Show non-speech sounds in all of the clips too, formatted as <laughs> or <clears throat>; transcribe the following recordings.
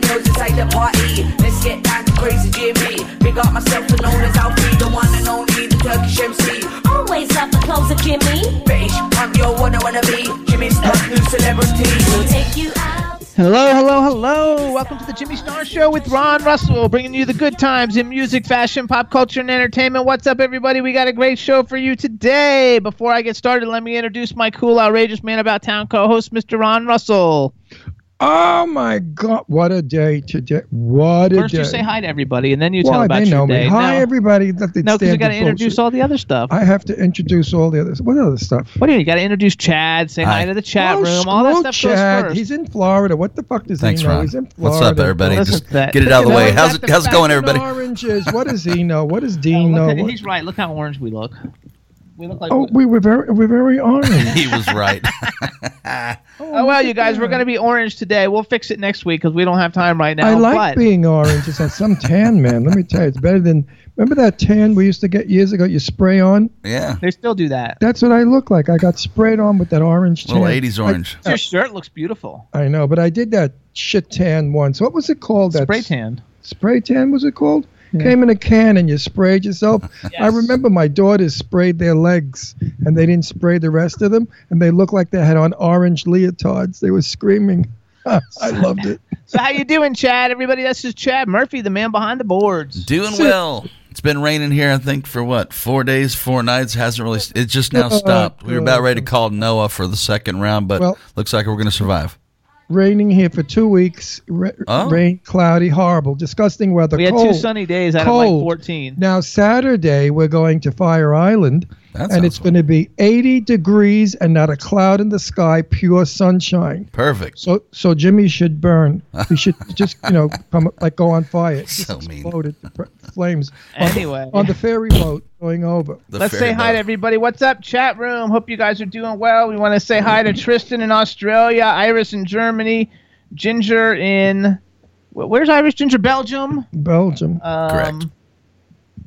The girls inside the party. Let's get down to crazy Jimmy. Big up myself, and known as Alfie, the one and only, the Turkish MC. Always love the clothes of Jimmy. British punk, yo, wanna wanna be Jimmy Star's new celebrity. We'll take you out. Hello, hello, hello. Welcome to the Jimmy Star Show with Ron Russell, bringing you the good times in music, fashion, pop culture, and entertainment. What's up, everybody? We got a great show for you today. Before I get started, let me introduce my cool, outrageous man about town co host, Mr. Ron Russell. Oh my God! What a day today! What a First, day! you say hi to everybody, and then you tell Why about they your know day. me? Hi, no, everybody. That they no, because you got to introduce all the other stuff. I have to introduce all the others. What other stuff? what do you? You got to introduce Chad. Say hi Hi. to the chat oh, room. All that stuff Chad. goes first. He's in Florida. What the fuck does Thanks, he know? Ron. He's in Florida. What's up, everybody? Listen Just that. get it out of the way. we it? How's it going, everybody? Oranges. What does he know? What does <laughs> Oh, Dean look know? at- he's right. Look how orange we look. We look like. Oh, we were very, we're very orange. <laughs> he was right. <laughs> Oh well, you guys, we're gonna be orange today. We'll fix it next week because we don't have time right now. I like but being orange. It's like some tan, man. Let me tell you, it's better than. Remember that tan we used to get years ago? You spray on. yeah. they still do that. That's what I look like. I got sprayed on with that orange tan. Little 80s orange. Your shirt looks beautiful. I know, but I did that shit tan once. What was it called? That Spray s- tan. Spray tan was it called? Mm. Came in a can and you sprayed yourself. <laughs> I remember my daughters sprayed their legs and they didn't spray the rest of them, and they looked like they had on orange leotards. They were screaming. <laughs> I loved it. <laughs> So how you doing, Chad? Everybody, that's just Chad Murphy, the man behind the boards. Doing well. It's been raining here, I think, for what, four days, four nights? Hasn't really, it just now stopped. We were about ready to call Noah for the second round, but Well- looks like we're going to survive. Raining here for two weeks. Ra- Oh. Rain, cloudy, horrible, disgusting weather. We had cold. two sunny days out of like 14. Now Saturday we're going to Fire Island, That and sounds it's going to be 80 degrees and not a cloud in the sky, pure sunshine. Perfect. So so Jimmy should burn. He should <laughs> just you know come like go on fire. Just So mean. explode it, the pr- flames on the- Anyway. on the ferry boat going over. The Let's say ferry hi to everybody. What's up, chat room? Hope you guys are doing well. We want to say hi to Tristan in Australia, Iris in Germany, Ginger in. Where's Iris? Ginger, Belgium. Belgium. Um, Correct.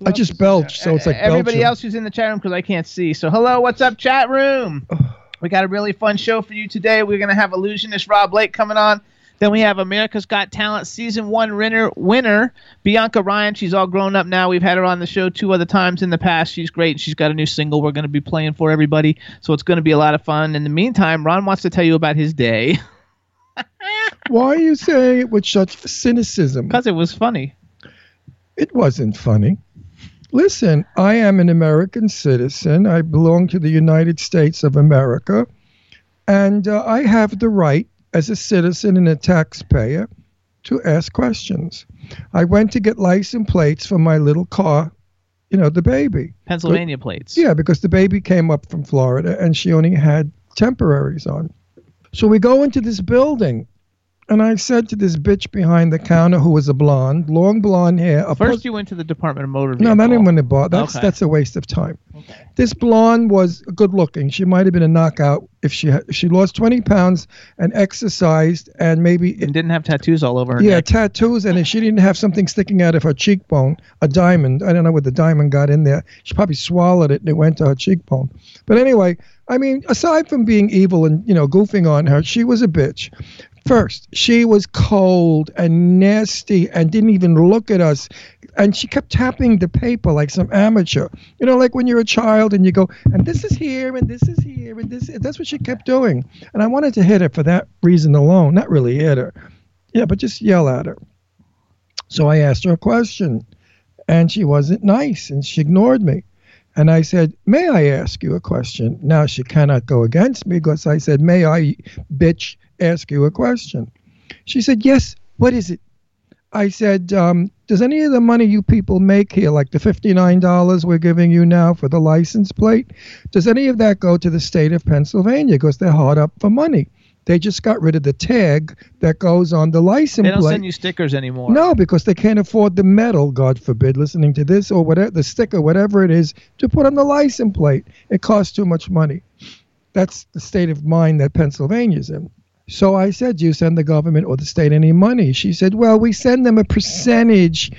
I just belched, so it's like everybody else who's in the chat room because I can't see. So hello, what's up, chat room? <sighs> we got a really fun show for you today. We're gonna have illusionist Rob Lake coming on. Then we have America's Got Talent season one winner, winner Bianca Ryan. She's all grown up now. We've had her on the show two other times in the past. She's great. She's got a new single we're going to be playing for everybody. So it's going to be a lot of fun. In the meantime, Ron wants to tell you about his day <laughs> Why are you saying it with such cynicism? because it was funny. It wasn't funny. Listen, I am an American citizen. I belong to the United States of America. And uh, I have the right, as a citizen and a taxpayer, to ask questions. I went to get license plates for my little car, you know, the baby. Pennsylvania plates. Yeah, because the baby came up from Florida and she only had temporaries on. So we go into this building. And I said to this bitch behind the counter who was a blonde, long blonde hair. First, pus- you went to the Department of Motor no, that didn't even the bar. That's Okay. that's a waste of time. This blonde was good looking. She might have been a knockout if she had, if she lost 20 pounds and exercised and maybe and didn't have tattoos all over her yeah neck. tattoos and if she didn't have something sticking out of her cheekbone, a diamond. I don't know what the diamond got in there. She probably swallowed it and it went to her cheekbone. But anyway, I mean, aside from being evil and you know goofing on her, she was a bitch. First, she was cold and nasty and didn't even look at us. And she kept tapping the paper like some amateur. You know, like when you're a child and you go, and this is here, and this is here, and this. That's what she kept doing. And I wanted to hit her for that reason alone. Not really hit her. Yeah, but just yell at her. So I asked her a question, and she wasn't nice, and she ignored me. And I said, May I ask you a question? Now she cannot go against me because I said, May I, bitch, ask you a question? She said, Yes, what is it? I said, um, Does any of the money you people make here, like the $59 we're giving you now for the license plate, does any of that go to the state of Pennsylvania? Because they're hard up for money. They just got rid of the tag that goes on the license plate. They don't plate. send you stickers anymore. No, because they can't afford the metal, God forbid, listening to this or whatever, the sticker, whatever it is, to put on the license plate. It costs too much money. That's the state of mind that Pennsylvania's in. So I said, Do you send the government or the state any money? She said, Well, we send them a percentage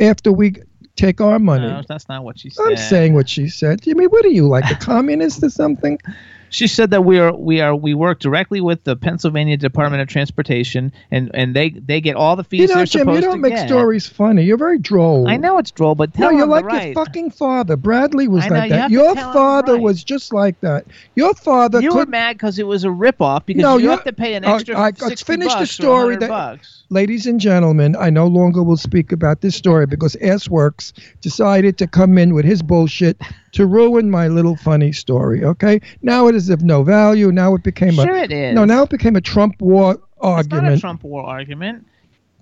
after we take our money. No, that's not what she said. I'm saying what she said. I mean, what are you, like a communist or something? <laughs> She said that we are we are we work directly with the Pennsylvania Department of Transportation, and and they they get all the fees You know, Jim, you don't make get. stories funny. You're very droll. I know it's droll, but No, tell you're like right. your fucking father. Bradley was I like you that. to Your father right. was just like that. Your father You could were mad because it was a ripoff because No, you have to pay an uh, extra I- let's 60 finish the bucks or story 100 that- bucks. Ladies and gentlemen, I no longer will speak about this story because Assworks decided to come in with his bullshit to ruin my little funny story. Okay, now it is of no value. Now it became Sure a it is. no. Now it became a Trump war argument. It's not a. Trump war argument.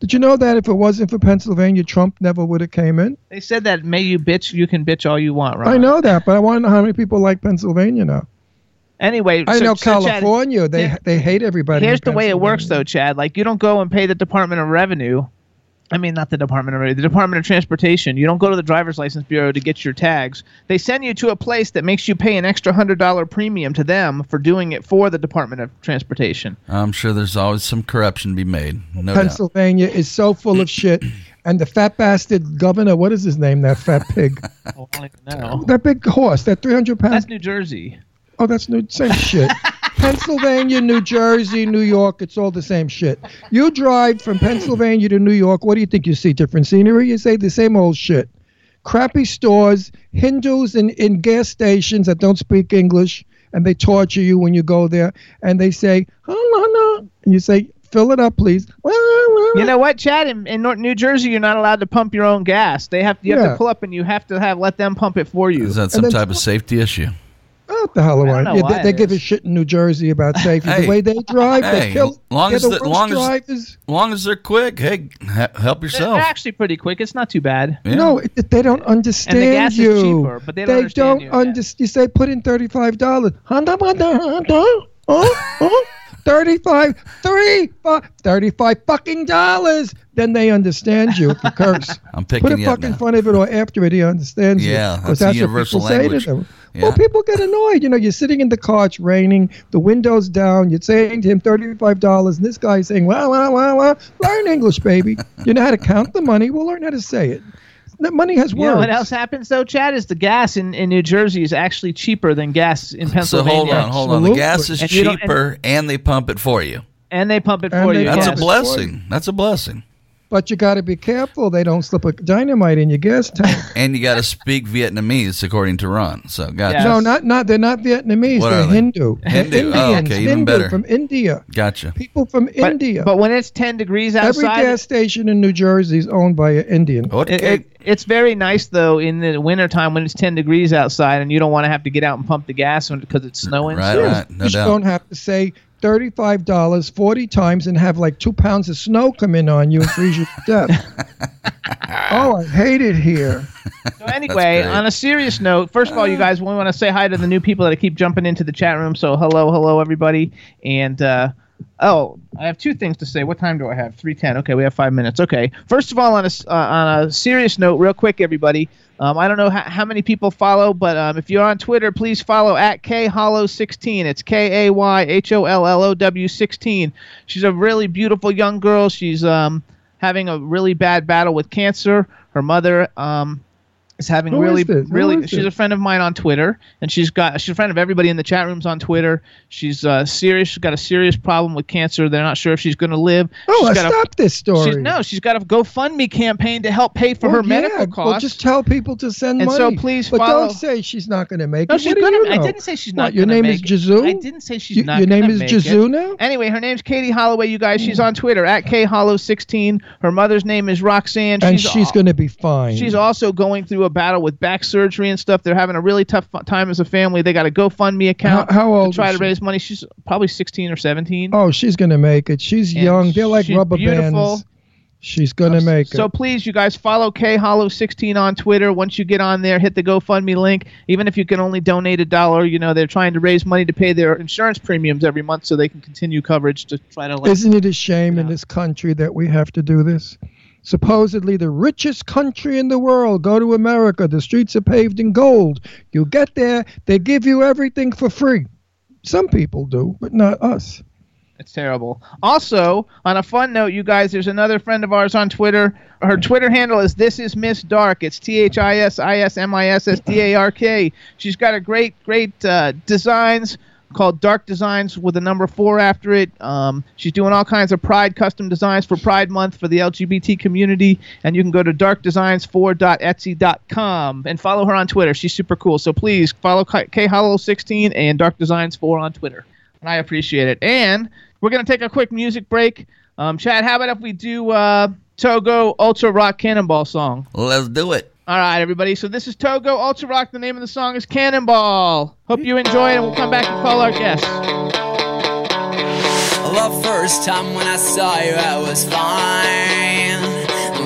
Did you know that if it wasn't for Pennsylvania, Trump never would have came in? They said that may you bitch, you can bitch all you want, right? I know that, but I want to know how many people like Pennsylvania now. Anyway, I so- know so Chad, California. they here- they hate everybody. Here's the way it works, though, Chad. Like you don't go and pay the Department of Revenue. I mean, not the Department of Revenue, the Department of Transportation. You don't go to the driver's license bureau to get your tags. They send you to a place that makes you pay an extra hundred dollar premium to them for doing it for the Department of Transportation. I'm sure there's always some corruption to be made. No doubt. Pennsylvania is so full of shit. And the fat bastard governor, what is his name? That fat pig, <laughs> Oh, I don't know. that big horse, that 300 pounds. That's New Jersey. Oh, that's new. Same shit. <laughs> Pennsylvania, New Jersey, New York, it's all the same shit. You drive from Pennsylvania to New York, what do you think you see? Different scenery? You say the same old shit. Crappy stores, Hindus in, in gas stations that don't speak English, and they torture you when you go there, and they say, oh, no, no. And you say, fill it up, please. You know what, Chad? In, in Nor- New Jersey, you're not allowed to pump your own gas. They have you have to pull up and you have to have let them pump it for you. Is that some then- type of safety issue? Oh, what the hell am I I? Yeah, why they, they give a shit in New Jersey about <laughs> safety. Hey. the way they drive, they kill. long as the the- worst long as- drivers. long as they're quick, hey, ha- help yourself. they're actually pretty quick. It's not too bad. Yeah. No, it, they don't understand And the gas you. is cheaper, but they don't understand don't you. understand. You say put in thirty-five dollars. Honda, Honda, Honda. Oh, oh, <laughs> thirty-five, three, five, thirty-five fucking dollars. Then they understand you. <laughs> If you curse. I'm Put picking a you fuck up in front of it or after it, he understands you. Yeah, 'Cause that's the what universal people say to language. them. Yeah. Well, people get annoyed. You know, you're sitting in the car, it's raining, the window's down, you're saying to him $35, and this guy's saying, wow, wow, wow, wow. Learn English, baby. <laughs> You know how to count the money? we'll learn how to say it. That money has You words. know what else happens though, Chad? Is the gas in, in New Jersey is actually cheaper than gas in So Pennsylvania. hold on, hold on. The gas is And you don't- and- cheaper, and they pump it for you. And they pump it And for you. That's pump a it yes. for blessing. That's a blessing. But you got to be careful. They don't slip a dynamite in your gas tank. <laughs> And you got to speak Vietnamese, according to Ron. So, gotcha. Yes. No, not not. They're not Vietnamese. What they're are they? Hindu. They're Oh, Indians. okay, even Hindu better. from India. Gotcha. People from But, India. but when it's 10 degrees outside, Every gas station in New Jersey is owned by an Indian. Okay. it, it, it's very nice though in the wintertime when it's 10 degrees outside and you don't want to have to get out and pump the gas because it's snowing. Right, So- right. No you doubt. don't have to say thirty-five dollars forty times and have like two pounds of snow come in on you and freeze you to <laughs> death. oh, I hate it here. So anyway, on a serious note, first of all, you guys, we want to say hi to the new people that keep jumping into the chat room. So hello, hello, everybody. And uh, oh, I have two things to say. What time do I have? Three ten. Okay, we have five minutes. Okay. First of all, on a s- uh, on a serious note, real quick, everybody. Um, I don't know how, how many people follow, but um, if you're on Twitter, please follow at khollow16. It's K A Y H O L L O W 16. She's a really beautiful young girl. She's um, having a really bad battle with cancer. Her mother um, is having Who is really, this? Really. is She's a friend of mine on Twitter, and she's got she's a friend of everybody in the chat rooms on Twitter. She's uh, serious. She's got a serious problem with cancer. They're not sure if she's going to live. Oh, she's uh, got a- stop this story. She's, no, she's got a GoFundMe campaign to help pay for Well, her yeah, medical Well, just tell people to send And money. so please but follow- don't say she's not going to make no, it. she's gonna. you I didn't say she's not. What, your name is. Jazoo? I didn't say she's You- not. your name is. Jazoo now? Anyway, her name's Katie Holloway. You guys, she's on Twitter at khollow16. Her mother's name is Roxanne. and she's she's going to be fine. She's also going through a a battle with back surgery and stuff. They're having a really tough time as a family. They got a GoFundMe account How- how old to try to she? raise money. She's probably 16 or 17. Oh, she's gonna make it. She's And young. They're like rubber beautiful. bands. She's gonna make it. So please, you guys, follow K Hollow 16 on Twitter. Once you get on there, hit the GoFundMe link. Even if you can only donate a dollar, you know they're trying to raise money to pay their insurance premiums every month so they can continue coverage to try to. Like, Isn't it a shame in this country that we have to do this? Supposedly the richest country in the world. Go to America. The streets are paved in gold. You get there, they give you everything for free. Some people do, but not us. It's terrible. Also, on a fun note, you guys, there's another friend of ours on Twitter. Her Twitter handle is This Is Miss Dark. It's T H I S I S M I S S D A R K. She's got a great, great uh, designs called Dark Designs with a number four after it. Um, she's doing all kinds of Pride custom designs for Pride Month for the LGBT community, and you can go to darkdesigns4.etsy.com and follow her on Twitter. She's super cool. So please follow K Hollow 16 and Dark Designs 4 on Twitter and I appreciate it. And we're gonna take a quick music break. Um, Chad, how about if we do uh, Togo Ultra Rock Cannonball song? Let's do it. All right, everybody. So this is Togo Ultra Rock. The name of the song is Cannonball. Hope you enjoy it, and we'll come back and call our guests. The first time when I saw you, I was fine.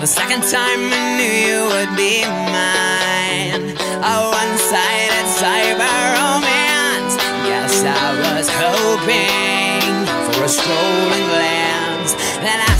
The second time I knew you would be mine. A one-sided cyber romance. Yes, I was hoping for a strolling glance. Then I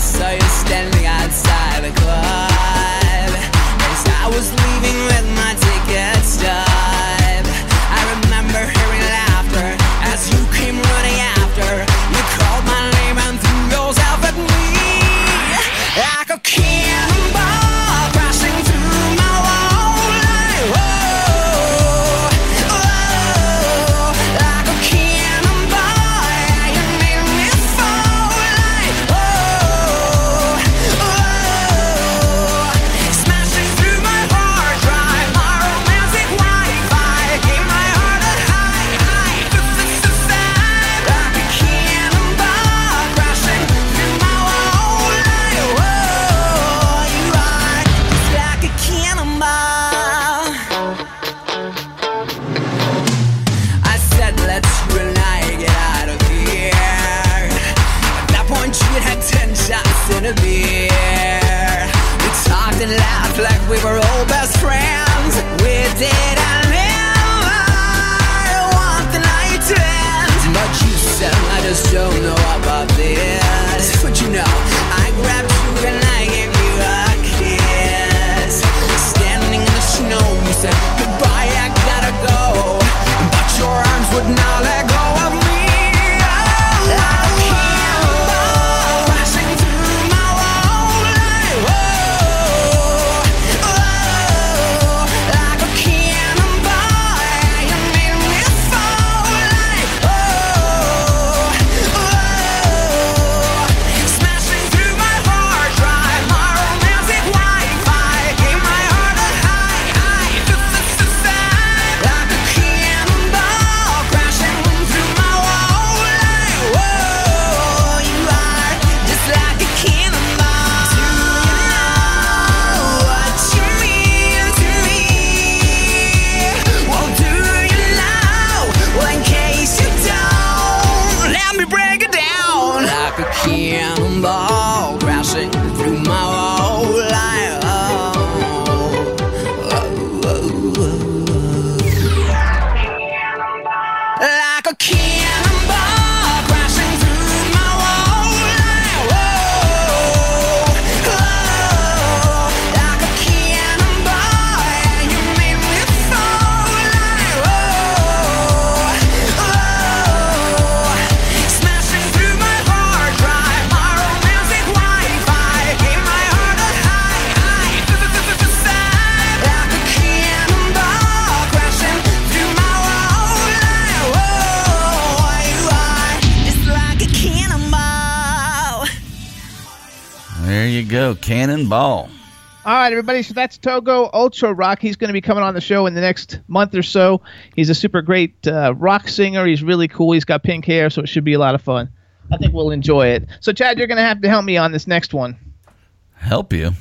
Cannonball. All right, everybody. So that's Togo Ultra Rock. He's going to be coming on the show in the next month or so. He's a super great uh, rock singer. He's really cool. He's got pink hair, so it should be a lot of fun. I think we'll enjoy it. So, Chad, you're going to have to help me on this next one. Help you.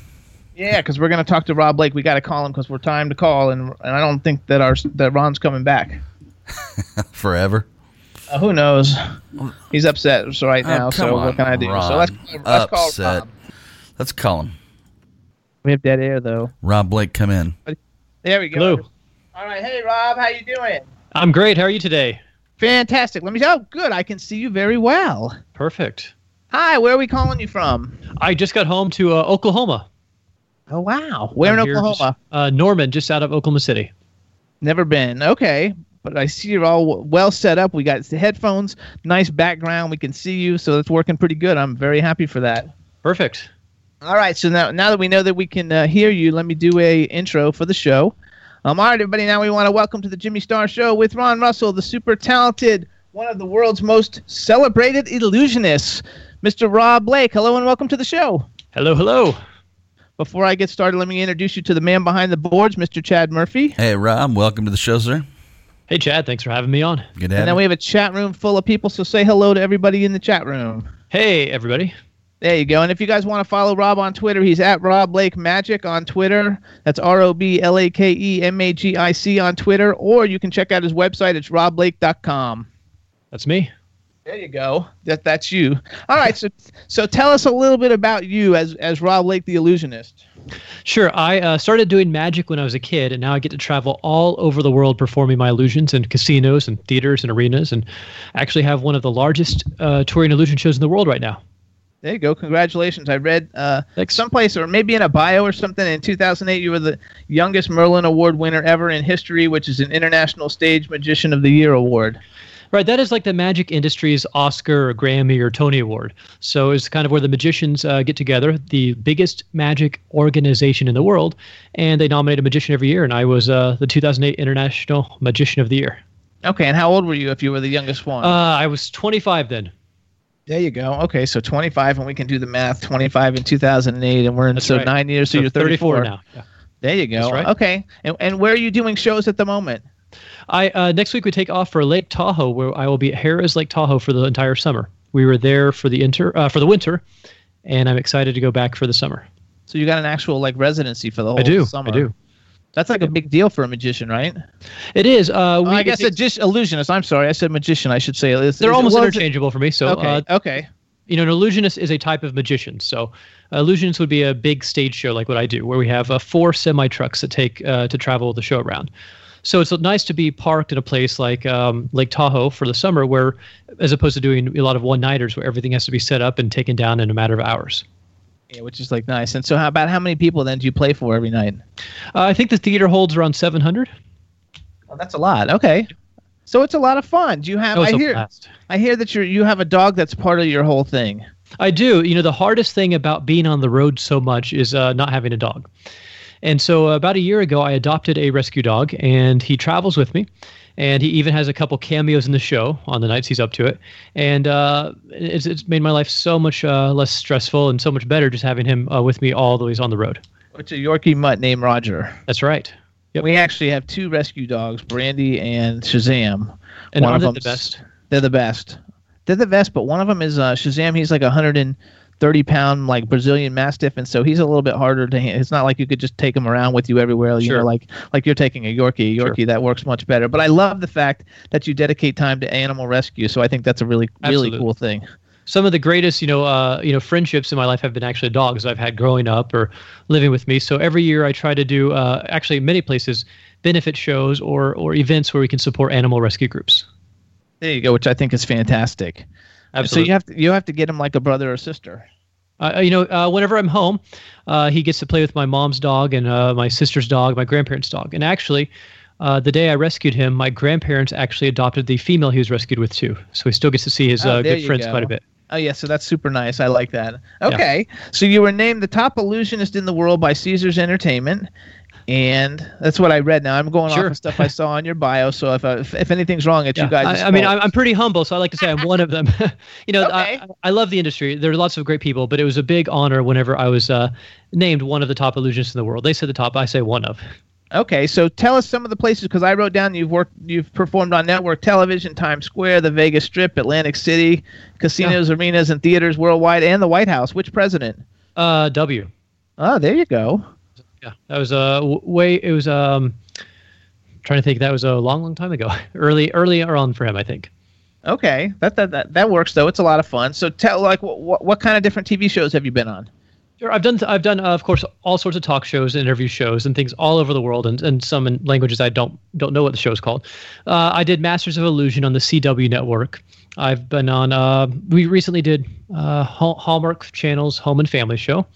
Yeah, because we're gonna talk to Rob Lake. We got to call him because we're timed to call, and and I don't think that our that Ron's coming back. <laughs> Forever. Uh, who knows? He's upset right Oh, now. come so what can I do? Ron. So let's let's call Rob. Let's call him. We have dead air though. Rob Lake, come in. There we go. Hello. All right, hey Rob, how you doing? I'm great. How are you today? Fantastic. Let me. Oh, good. I can see you very well. Perfect. Hi, where are we calling you from? I just got home to uh, Oklahoma. Oh wow, where I'm in here Oklahoma? just- uh, Norman, just out of Oklahoma City. Never been. Okay. But I see you're all well set up. We got the headphones, nice background. We can see you, so it's working pretty good. I'm very happy for that. Perfect. All right. So now, now that we know that we can uh, hear you, let me do a intro for the show. Um, all right, everybody. Now we want to welcome to the Jimmy Star Show with Ron Russell, the super talented, one of the world's most celebrated illusionists, Mr. Rob Lake. Hello and welcome to the show. Hello, hello. Before I get started, let me introduce you to the man behind the boards, Mr. Chad Murphy. Hey, Rob. Welcome to the show, sir. Hey, Chad. Thanks for having me on. Good And to have And then you. we have a chat room full of people, so say hello to everybody in the chat room. Hey, everybody. There you go. And if you guys want to follow Rob on Twitter, he's at Rob Lake Magic on Twitter. That's R O B L A K E M A G I C on Twitter. Or you can check out his website. It's roblake.com. That's me. There you go. That that's you. All right. So so tell us a little bit about you as as Rob Lake the illusionist. Sure. I uh, started doing magic when I was a kid, and now I get to travel all over the world performing my illusions in casinos and theaters and arenas, and actually have one of the largest uh, touring illusion shows in the world right now. There you go. Congratulations. I read uh, Thanks. someplace or maybe in a bio or something in 2008 you were the youngest Merlin Award winner ever in history, which is an International Stage Magician of the Year award. Right, that is like the magic industry's Oscar or Grammy or Tony Award. So it's kind of where the magicians uh, get together, the biggest magic organization in the world, and they nominate a magician every year. And I was uh, the 2008 International Magician of the Year. Okay, and how old were you if you were the youngest one? Uh, I was 25 then. There you go. Okay, so 25, and we can do the math. 25 in 2008, and we're in That's so right. nine years, so, you're 34 now. Yeah. There you go. Right. Okay, and, and where are you doing shows at the moment? I uh, next week we take off for Lake Tahoe, where I will be at Harrah's Lake Tahoe for the entire summer. We were there for the inter uh, for the winter, and I'm excited to go back for the summer. So you got an actual like residency for the whole I do. summer. I do. That's like a big deal for a magician, right? It is. Uh, Oh, we, I guess a just illusionist. I'm sorry, I said magician. I should say Is- they're is- almost well, interchangeable for me. So Okay. uh, okay. you know, an illusionist is a type of magician. So, uh, illusionist would be a big stage show like what I do, where we have uh, four semi trucks that take uh, to travel the show around. So it's nice to be parked in a place like um, Lake Tahoe for the summer, where as opposed to doing a lot of one nighters, where everything has to be set up and taken down in a matter of hours. Yeah, which is like nice. And so, how about how many people then do you play for every night? Uh, I think the theater holds around 700. Oh, that's a lot. Okay. So it's a lot of fun. Do you have? I hear. blast. I hear that you you have a dog that's part of your whole thing. I do. You know, the hardest thing about being on the road so much is uh, not having a dog. And so, uh, about a year ago, I adopted a rescue dog, and he travels with me. And he even has a couple cameos in the show on the nights he's up to it. And uh, it's, it's made my life so much uh, less stressful and so much better just having him uh, with me all the ways on the road. It's a Yorkie mutt named Roger. That's right. Yep. We actually have two rescue dogs, Brandy and Shazam. And One of they the best? They're the best. They're the best, but one of them is uh, Shazam. He's like a hundred and thirty pound like Brazilian Mastiff, and so he's a little bit harder to. hand. It's not like you could just take him around with you everywhere. You Sure. know, like like you're taking a Yorkie. A Sure. Yorkie that works much better. But I love the fact that you dedicate time to animal rescue. So I think that's a really really Absolutely. cool thing. some of the greatest you know uh, you know friendships in my life have been actually dogs I've had growing up or living with me. So every year I try to do uh, actually in many places benefit shows or or events where we can support animal rescue groups. There you go, which I think is fantastic. Absolutely. So you have to you have to get him like a brother or sister. Uh, you know, uh, whenever I'm home, uh, he gets to play with my mom's dog and uh, my sister's dog, my grandparents' dog. And actually, uh, the day I rescued him, my grandparents actually adopted the female he was rescued with too. So he still gets to see his Oh, uh, good friends go. quite a bit. Oh yeah, so that's super nice. I like that. Okay, so you were named the top illusionist in the world by Caesars Entertainment, and that's what I read. Now I'm going Sure. off of stuff I saw on your bio. So if I, if, if anything's wrong, it's you guys. I, I mean, I'm, I'm pretty humble, so I like to say I'm one of them. <laughs> you know, Okay. I, I love the industry. There are lots of great people, but it was a big honor whenever I was uh, named one of the top illusionists in the world. They said the top, I say one of. okay. So tell us some of the places because I wrote down you've worked, you've performed on network television, Times Square, the Vegas Strip, Atlantic City, casinos, arenas, and theaters worldwide, and the White House. Which president? Uh, w. Oh, there you go. Yeah, that was a uh, way. It was um, trying to think. That was a long, long time ago. <laughs> early, early on for him, I think. Okay, that that that, that works though. It's a lot of fun. So tell like what what kind of different TV shows have you been on? Sure, I've done I've done uh, of course all sorts of talk shows, interview shows, and things all over the world, and, and some in languages I don't don't know what the show's called. Uh, I did Masters of Illusion on the CW network. I've been on. Uh, we recently did uh, Hallmark Channel's Home and Family Show.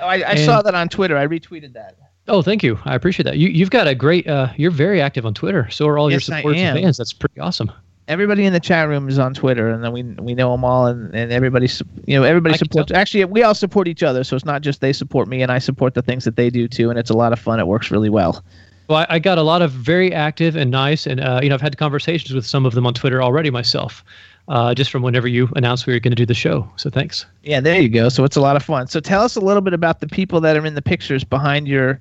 Oh, I, I and, saw that on Twitter. I retweeted that. Oh, thank you. I appreciate that. You you've got a great. Uh, you're very active on Twitter. So are all yes, your supporters and fans. That's pretty awesome everybody in the chat room is on Twitter, and then we we know them all, and, and everybody you know everybody supports. Actually, we all support each other, so it's not just they support me and I support the things that they do too, and it's a lot of fun. It works really well. Well, I, I got a lot of very active and nice, and uh, you know I've had conversations with some of them on Twitter already myself. Uh, just from whenever you announced we were going to do the show. So thanks. Yeah, there you go. So it's a lot of fun. So tell us a little bit about the people that are in the pictures behind your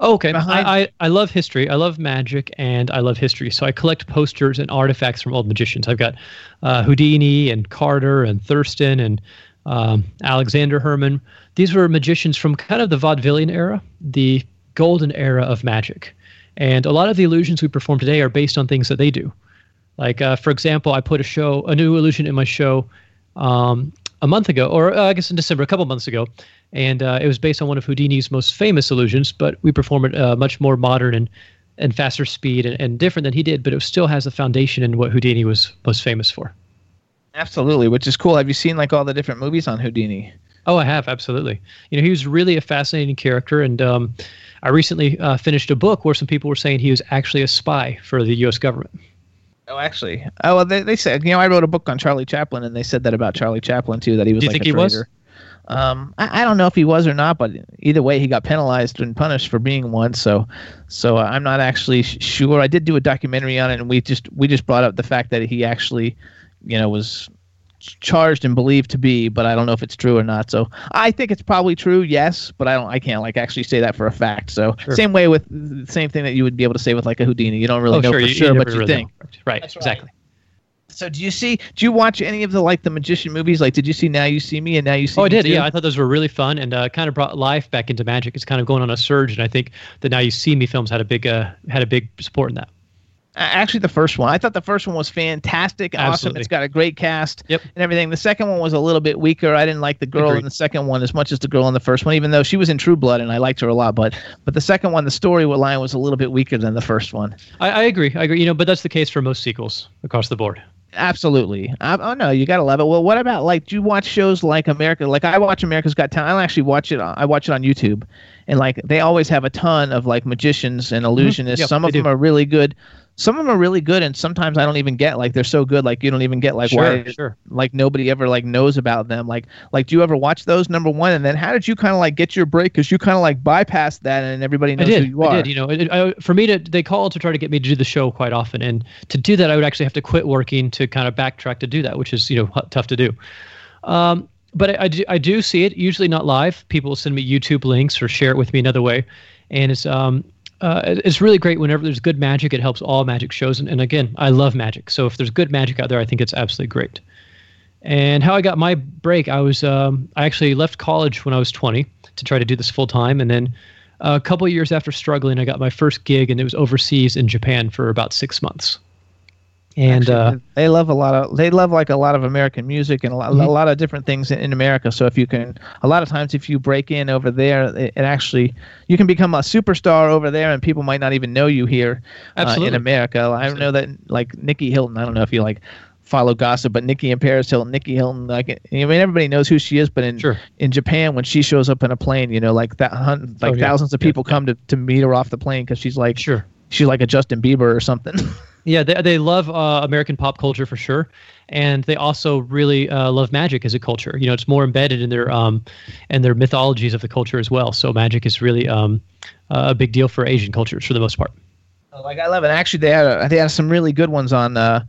Oh, okay. I, I, I love history. I love magic and I love history. So I collect posters and artifacts from old magicians. I've got uh, Houdini and Carter and Thurston and um, Alexander Herrmann. These were magicians from kind of the vaudevillian era, the golden era of magic. And a lot of the illusions we perform today are based on things that they do. Like, uh, for example, I put a show, a new illusion in my show um, a month ago, or uh, I guess in December, a couple months ago, and uh, it was based on one of Houdini's most famous illusions, but we perform it uh, much more modern and and faster speed and, and different than he did, but it still has a foundation in what Houdini was most famous for. Absolutely, which is cool. Have you seen like all the different movies on Houdini? Oh, I have absolutely. You know, he was really a fascinating character, and um, I recently uh, finished a book where some people were saying he was actually a spy for the U.S. government. Oh, actually, oh well, they, they said you know I wrote a book on Charlie Chaplin, and they said that about Charlie Chaplin too, that he was. Do you like think he was? Um, I, I, don't know if he was or not, but either way, he got penalized and punished for being one. So, so uh, I'm not actually sh- sure. I did do a documentary on it, and we just we just brought up the fact that he actually, you know, was charged and believed to be, but I don't know if it's true or not. So I think it's probably true, yes, but I don't. I can't like actually say that for a fact. So sure. same way with the same thing that you would be able to say with like a Houdini. You don't really oh, know sure. for you, sure, you but you really think. Know. Right. right. Exactly. So do you see? Do you watch any of the like the magician movies? Like, did you see Now You See Me and Now You See? Oh, I did. Too? Yeah, I thought those were really fun and uh, kind of brought life back into magic. It's kind of going on a surge, and I think the Now You See Me films had a big uh, had a big support in that. Actually, the first one. I thought the first one was fantastic, and awesome. It's got a great cast yep. and everything. The second one was a little bit weaker. I didn't like the girl Agreed. in the second one as much as the girl in the first one, even though she was in True Blood and I liked her a lot. But but the second one, the story line was a little bit weaker than the first one. I, I agree. I agree. You know, but that's the case for most sequels across the board. Absolutely. I, oh no, you gotta love it. Well, what about like? Do you watch shows like America? Like I watch America's Got Talent. I actually watch it. I watch it on YouTube, and like they always have a ton of like magicians and illusionists. Mm-hmm. Yep, Some of them do. are really good some of them are really good and sometimes i don't even get like they're so good like you don't even get like sure, why sure. like nobody ever like knows about them. Like like do you ever watch those number one? And then how did you kind of like get your break? Because you kind of like bypassed that and everybody knows I did, who you are i did you know it, I, for me to they called to try to get me to do the show quite often and to do that i would actually have to quit working to kind of backtrack to do that which is you know tough to do. Um, but I, I, do, I do see it usually not live. People will send me youtube links or share it with me another way. And it's um uh, it's really great whenever there's good magic. It helps all magic shows. And, and again, I love magic. So if there's good magic out there, I think it's absolutely great. And how I got my break, I was um, I actually left college when I was 20 to try to do this full time, and then a couple years after struggling, I got my first gig, and it was overseas in Japan for about six months and Actually, uh, they love a lot of they love like a lot of American music and a lot, mm-hmm. a lot of different things in, in, America. So if you can, a lot of times if you break in over there, it, it actually you can become a superstar over there, and people might not even know you here uh, in America. I Absolutely. Know that like Nicky Hilton. I don't know if you like follow gossip, but Nicky and Paris Hilton, Nicky Hilton, like I mean, everybody knows who she is. But in sure. in Japan, when she shows up in a plane, you know, like that, hun- like oh, yeah. thousands of people yeah. come to to meet her off the plane because she's like sure she's like a Justin Bieber or something. <laughs> Yeah, they, they love uh, American pop culture for sure, and they also really uh, love magic as a culture. You know, it's more embedded in their um, and their mythologies of the culture as well. So magic is really um, a big deal for Asian cultures for the most part. Like I love it. Actually, they had a, they had some really good ones on uh,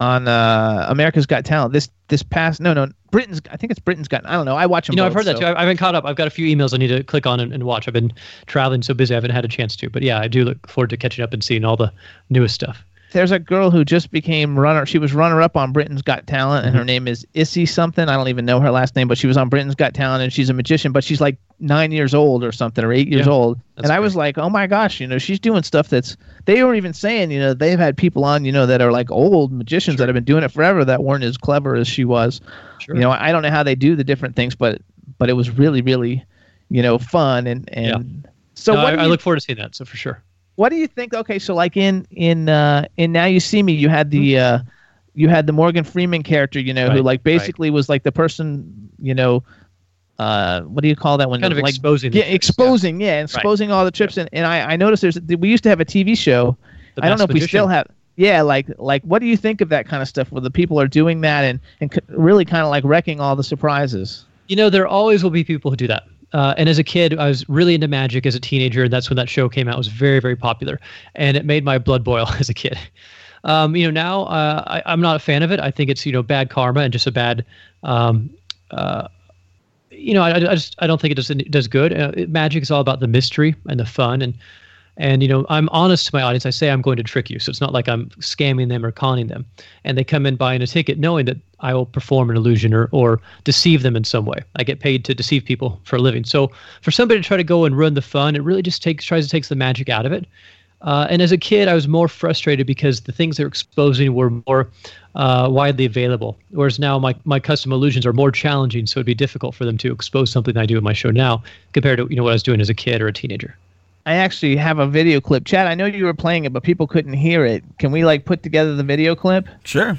on uh, America's Got Talent. This this past no no Britain's I think it's Britain's Got I don't know. I watch them. You know, both, I've heard so. that too. I, I haven't caught up. I've got a few emails I need to click on and, and watch. I've been traveling so busy, I haven't had a chance to. But yeah, I do look forward to catching up and seeing all the newest stuff. There's a girl who just became runner. She was runner up on Britain's Got Talent, and her Mm-hmm. name is Issy something. I don't even know her last name, but she was on Britain's Got Talent, and she's a magician. But she's like nine years old or something, or eight years Yeah, old. And I was like, oh my gosh, you know, she's doing stuff that's. They were even saying, you know, they've had people on, you know, that are like old magicians that have been doing it forever that weren't as clever as she was. Sure. You know, I don't know how they do the different things, but but it was really, really, you know, fun and and. Yeah. So No, what I, do I look forward to seeing that. So for sure. What do you think? Okay, so like in in uh, in Now You See Me, you had the uh, you had the Morgan Freeman character, you know, who Right, like right. basically was like the person, you know, uh, what do you call that when Kind of like exposing yeah, tricks, yeah. exposing, yeah, exposing all the trips. And, and I I noticed there's we used to have a TV show. The I don't know if we still have. Yeah, like like what do you think of that kind of stuff where the people are doing that and and c- really kind of like wrecking all the surprises? You know, there always will be people who do that. Uh, and as a kid, I was really into magic as a teenager, and that's when that show came out. It was very, very popular, and it made my blood boil <laughs> as a kid. Um, you know, now uh, I, I'm not a fan of it. I think it's you know bad karma and just a bad. Um, uh, you know, I, I just I don't think it does it does good. Uh, magic is all about the mystery and the fun, and and you know I'm honest to my audience. I say I'm going to trick you, so it's not like I'm scamming them or conning them. And they come in buying a ticket knowing that I will perform an illusion or or deceive them in some way. I get paid to deceive people for a living. So for somebody to try to go and ruin the fun, it really just takes tries to takes the magic out of it. Uh, and as a kid, I was more frustrated because the things they're exposing were more uh, widely available. Whereas now my, my custom illusions are more challenging, so it'd be difficult for them to expose something I do in my show now compared to you know what I was doing as a kid or a teenager. I actually have a video clip. Chad, I know you were playing it, but people couldn't hear it. Can we like put together the video clip? Sure.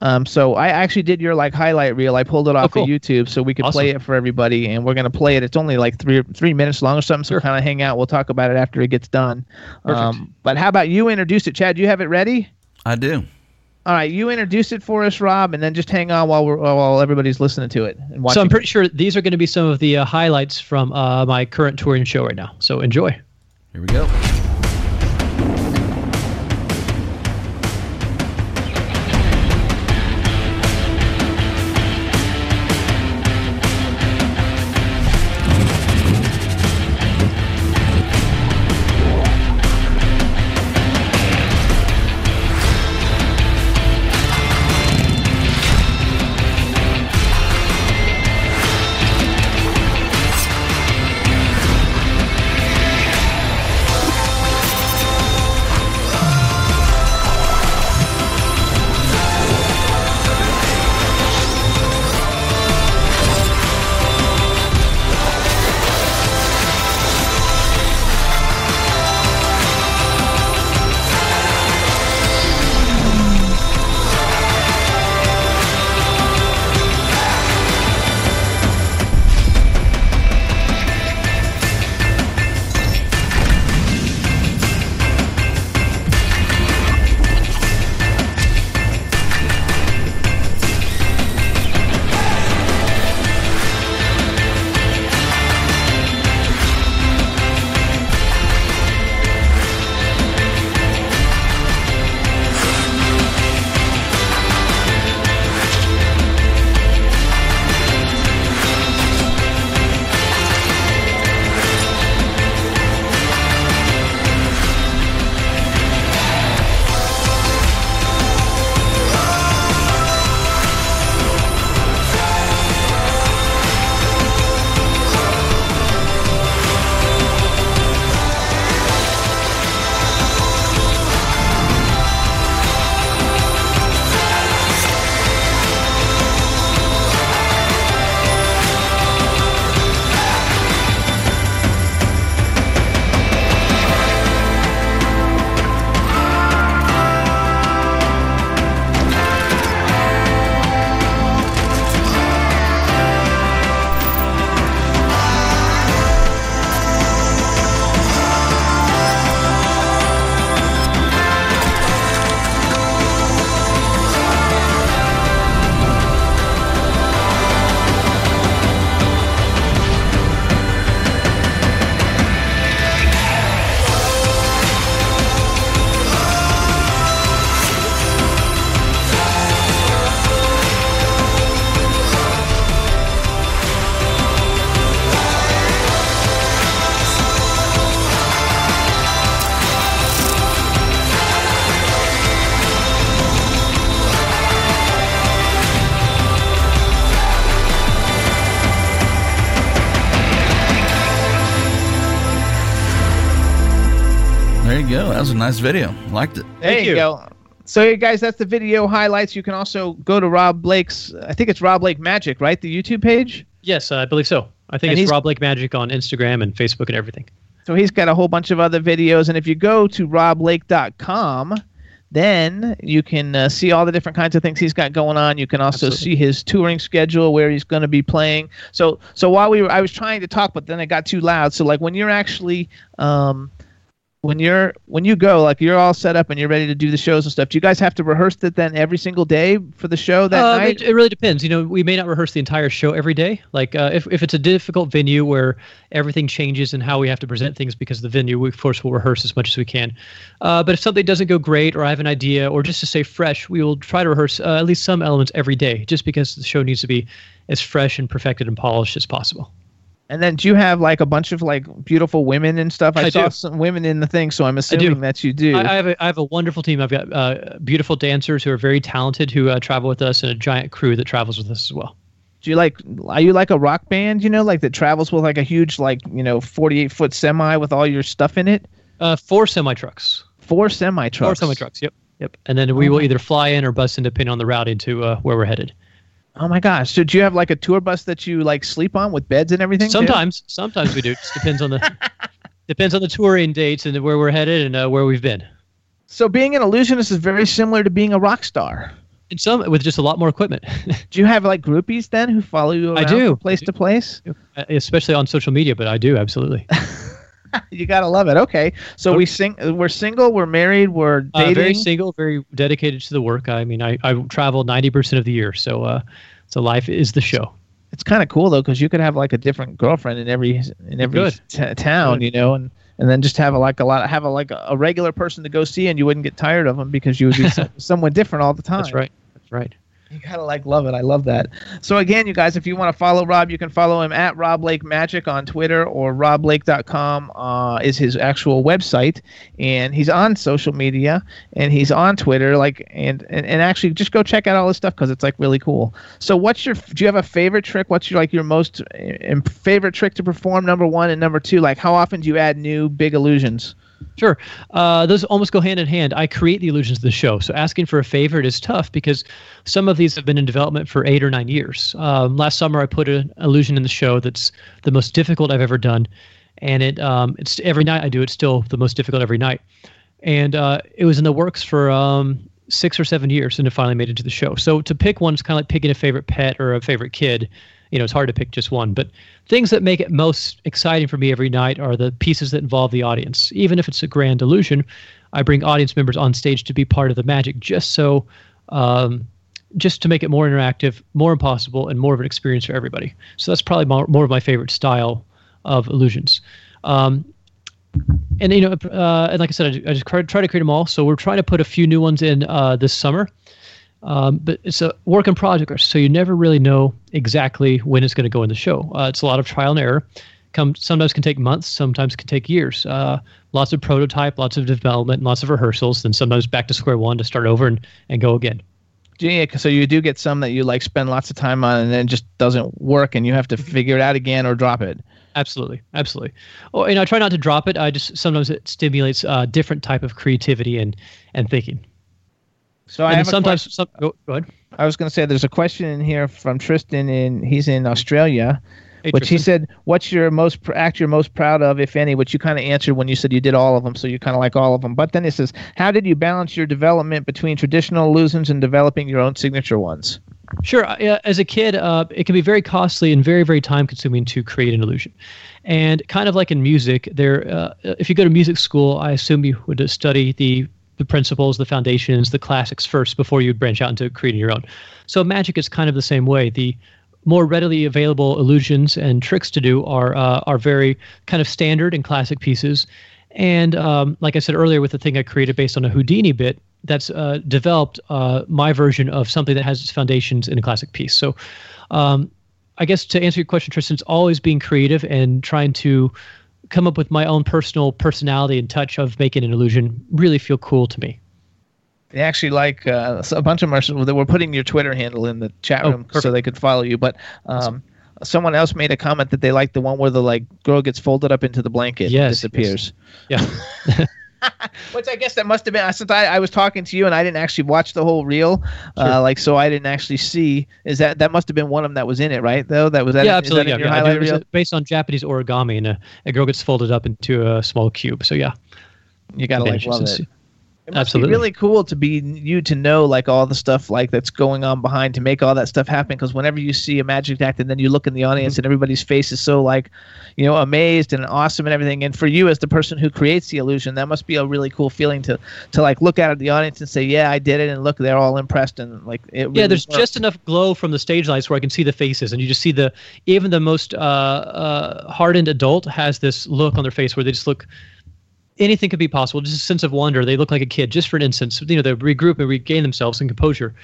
Um, so I actually did your like highlight reel. I pulled it off Oh, cool. of YouTube so we could play it for everybody, and we're gonna play it. It's only like three three minutes long or something. So kind of hang out. We'll talk about it after it gets done. Um, but how about you introduce it, Chad? Do you have it ready? I do. All right, you introduce it for us, Rob, and then just hang on while we're while everybody's listening to it and watching. So I'm pretty sure these are going to be some of the uh, highlights from uh, my current touring show right now. So enjoy. Here we go. There you go. That was a nice video. Liked it. There Thank you you. go. So, you guys, that's the video highlights. You can also go to Rob Lake's. I think it's Rob Lake Magic, right? The YouTube page. Yes, I believe so. I think And it's Rob Lake Magic on Instagram and Facebook and everything. So he's got a whole bunch of other videos, and if you go to roblake.com, then you can uh, see all the different kinds of things he's got going on. You can also Absolutely. see his touring schedule, where he's going to be playing. So, so while we were, I was trying to talk, but then it got too loud. So, like when you're actually, um, when you're when you go, like you're all set up and you're ready to do the shows and stuff. Do you guys have to rehearse it then every single day for the show that Uh, night? it, it really depends. You know, we may not rehearse the entire show every day. Like uh, if, if it's a difficult venue where everything changes and how we have to present things because of the venue, we of course will rehearse as much as we can. Uh, but if something doesn't go great or I have an idea or just to stay fresh, we will try to rehearse uh, at least some elements every day just because the show needs to be as fresh and perfected and polished as possible. And then do you have like a bunch of like beautiful women and stuff? I, I saw do. some women in the thing, so I'm assuming that you do. I, I have a, I have a wonderful team. I've got uh, beautiful dancers who are very talented who uh, travel with us and a giant crew that travels with us as well. do you like? Are you like a rock band? You know, like that travels with like a huge like you know 48 foot semi with all your stuff in it. Uh, four semi trucks. Four semi trucks. Four semi trucks. Yep. Yep. And then we will either fly in or bus in depending on the route into uh, where we're headed. Oh my gosh! So do you have like a tour bus that you like sleep on with beds and everything? too? Sometimes, sometimes we do. Just depends on the <laughs> depends on the touring dates and where we're headed and uh, where we've been. So being an illusionist is very similar to being a rock star. And some with just a lot more equipment, <laughs> Do you have like groupies then who follow you around I do. from place to place? Especially on social media. But I do absolutely. <laughs> <laughs> You gotta love it. Okay, so we sing. We're single. We're married. We're Uh, dating. very single, very dedicated to the work. I mean, I, I travel ninety percent of the year, so uh, so life is the show. it's kind of cool though because you could have like a different girlfriend in every in every t- town, you know, and and then just have a, like a lot have a like a, a regular person to go see, and you wouldn't get tired of them because you would be <laughs> some, someone different all the time. That's right. That's right. You gotta like love it. I love that. So again, you guys, if you want to follow Rob, you can follow him at Rob Lake Magic on Twitter or RobLake.com uh, is his actual website, and he's on social media and he's on Twitter. Like and and, and actually, just go check out all his stuff because it's like really cool. So what's your? Do you have a favorite trick? What's your like your most uh, favorite trick to perform? Number one and number two. Like how often do you add new big illusions? Sure. Uh, those almost go hand in hand. I create the illusions of the show. So asking for a favorite is tough because some of these have been in development for eight or nine years. Um, last summer, I put an illusion in the show that's the most difficult I've ever done. And it um, it's every night I do it's still the most difficult every night. And uh, it was in the works for um, six or seven years and it finally made it to the show. So to pick one is kind of like picking a favorite pet or a favorite kid. You know, it's hard to pick just one. But things that make it most exciting for me every night are the pieces that involve the audience. Even if it's a grand illusion, I bring audience members on stage to be part of the magic just so. Um, just to make it more interactive, more impossible, and more of an experience for everybody. So that's probably more, more of my favorite style of illusions. Um, and you know, uh, and like I said, I, I just try, to create them all. So we're trying to put a few new ones in uh, this summer. Um, but it's a work in progress, so you never really know exactly when it's going to go in the show. Uh, it's a lot of trial and error. Come sometimes can take months, sometimes can take years. Uh, lots of prototype, lots of development, lots of rehearsals, then sometimes back to square one to start over and, and go again. Yeah, so you do get some that you like spend lots of time on and then it just doesn't work and you have to figure it out again or drop it. Absolutely, absolutely. Oh, and I try not to drop it. I just sometimes it stimulates a different type of creativity and and thinking. So I and have sometimes, some, go, go ahead. I was going to say there's a question in here from Tristan and he's in Australia, Hey, which he said, "What's your most act you're most proud of, if any?" Which you kind of answered when you said you did all of them, so you kind of like all of them. But then it says, "How did you balance your development between traditional illusions and developing your own signature ones?" Sure. Uh, as a kid, uh, it can be very costly and very, very time consuming to create an illusion. And kind of like in music, there, uh, if you go to music school, I assume you would study the the principles, the foundations, the classics first before you branch out into creating your own. So magic is kind of the same way. The more readily available illusions and tricks to do are uh, are very kind of standard and classic pieces. And um, like I said earlier, with the thing I created based on a Houdini bit, that's uh, developed uh, my version of something that has its foundations in a classic piece. So, um, I guess to answer your question, Tristan, it's always being creative and trying to come up with my own personal personality and touch of making an illusion really feel cool to me. They actually like uh, a bunch of them they were putting your Twitter handle in the chat Oh, room so they could follow you. But um, someone else made a comment that they like the one where the like girl gets folded up into the blanket and Yes, disappears. Yeah. <laughs> <laughs> Which I guess that must have been since I, I was talking to you and I didn't actually watch the whole reel, uh, like so I didn't actually see. Is that that must have been one of them that was in it, right? Though that was that. yeah, that absolutely. in Yeah, yeah. Reel? uh, based on Japanese origami, and a, a girl gets folded up into a small cube. So yeah, You gotta like love it. It must Absolutely. be really cool to be you to know like all the stuff like that's going on behind to make all that stuff happen. Because whenever you see a magic act and then you look in the audience Mm-hmm. and everybody's face is so like, you know, amazed and awesome and everything. And for you as the person who creates the illusion, that must be a really cool feeling to to like look out at the audience and say, yeah, I did it, and look, they're all impressed and like it. Yeah, really there's worked. just enough glow from the stage lights where I can see the faces, and you just see the even the most uh, uh, hardened adult has this look on their face where they just look. Anything could be possible. Just a sense of wonder. They look like a kid, just for an instance. You know, they regroup and regain themselves and composure.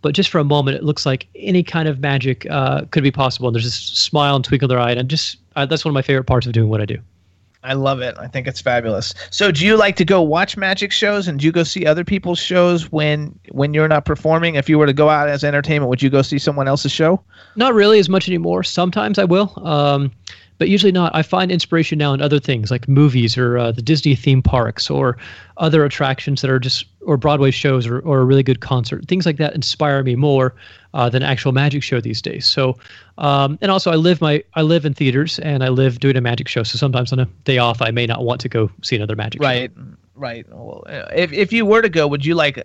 But just for a moment, it looks like any kind of magic uh, could be possible. And there's this smile and twinkle in their eye, and just uh, that's one of my favorite parts of doing what I do. I love it. I think it's fabulous. So, do you like to go watch magic shows, and do you go see other people's shows when when you're not performing? If you were to go out as entertainment, would you go see someone else's show? Not really as much anymore. Sometimes I will, um, but usually not. I find inspiration now in other things like movies or uh, the Disney theme parks or other attractions that are just or Broadway shows or, or a really good concert. Things like that inspire me more uh, than actual magic show these days. So, um, and also I live my I live in theaters and I live doing a magic show. So sometimes on a day off I may not want to go see another magic show. Right, right. Well, if if you were to go, would you like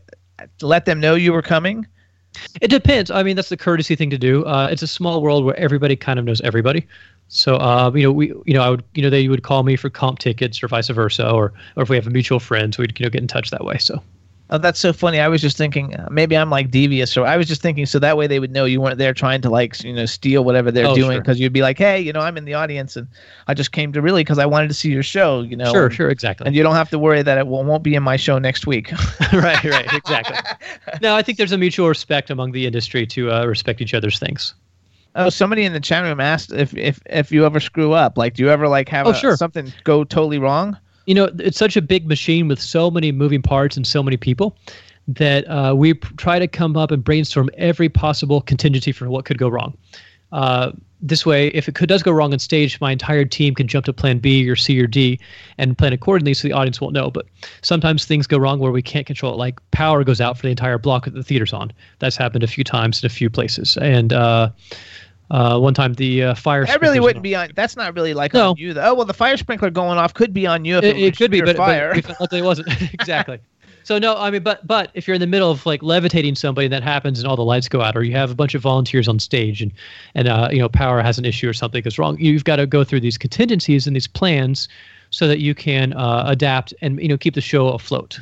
let them know you were coming? It depends. I mean, that's the courtesy thing to do. Uh, it's a small world where everybody kind of knows everybody. So, uh, you know, we, you know, I would, you know, they would call me for comp tickets or vice versa, or, or if we have a mutual friend, so we'd, you know, get in touch that way. So, Oh, that's so funny. I was just thinking uh, maybe I'm like devious, or I was just thinking so that way they would know you weren't there trying to like you know steal whatever they're Oh, doing sure. because you'd be like, hey, you know, I'm in the audience and I just came to really because I wanted to see your show, you know. sure, and, sure, exactly. And you don't have to worry that it will, won't be in my show next week. <laughs> <laughs> right, right, exactly. no, I think there's a mutual respect among the industry to uh, respect each other's things. Oh, somebody in the chat room asked if if if you ever screw up. Like, do you ever like have Oh, a- sure. something go totally wrong? You know it's such a big machine with so many moving parts and so many people that uh, we try to come up and brainstorm every possible contingency for what could go wrong. Uh, this way if it could does go wrong on stage my entire team can jump to plan b or c or d and plan accordingly so the audience won't know. But sometimes things go wrong where we can't control it like power goes out for the entire block that the theater's on. That's happened a few times in a few places. And uh, uh, one time the uh, fire That really wouldn't went be on. That's not really like No. on you though. Oh well, the fire sprinkler going off could be on you if it, it, it could be, but, fire. but like it wasn't <laughs> exactly. <laughs> So no, I mean, but but if you're in the middle of like levitating somebody, and that happens, and all the lights go out, or you have a bunch of volunteers on stage, and and uh, you know power has an issue or something goes wrong, you've got to go through these contingencies and these plans so that you can uh, adapt and you know keep the show afloat.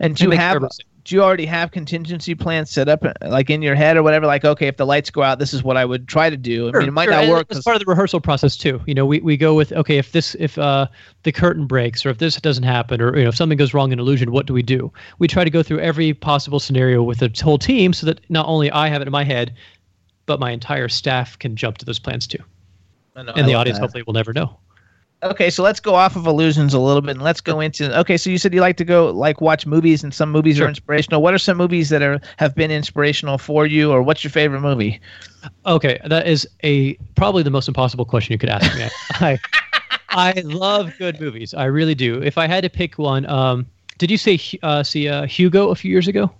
and do you have? Do you already have contingency plans set up, like in your head or whatever? Like, okay, if the lights go out, this is what I would try to do. I mean, it might Sure, not work. It's part of the rehearsal process too. You know, we, we go with okay, if this if uh the curtain breaks or if this doesn't happen or you know if something goes wrong in illusion, what do we do? We try to go through every possible scenario with the whole team so that not only I have it in my head, but my entire staff can jump to those plans too, I know, I and the audience that. hopefully will never know. Okay, so let's go off of illusions a little bit and let's go into. Okay, so you said you like to go like watch movies and some movies are inspirational. What are some movies that are have been inspirational for you, or what's your favorite movie? Okay, that is a probably the most impossible question you could ask me. <laughs> I I love good movies. I really do. If I had to pick one, um, did you say uh, see uh, Hugo a few years ago?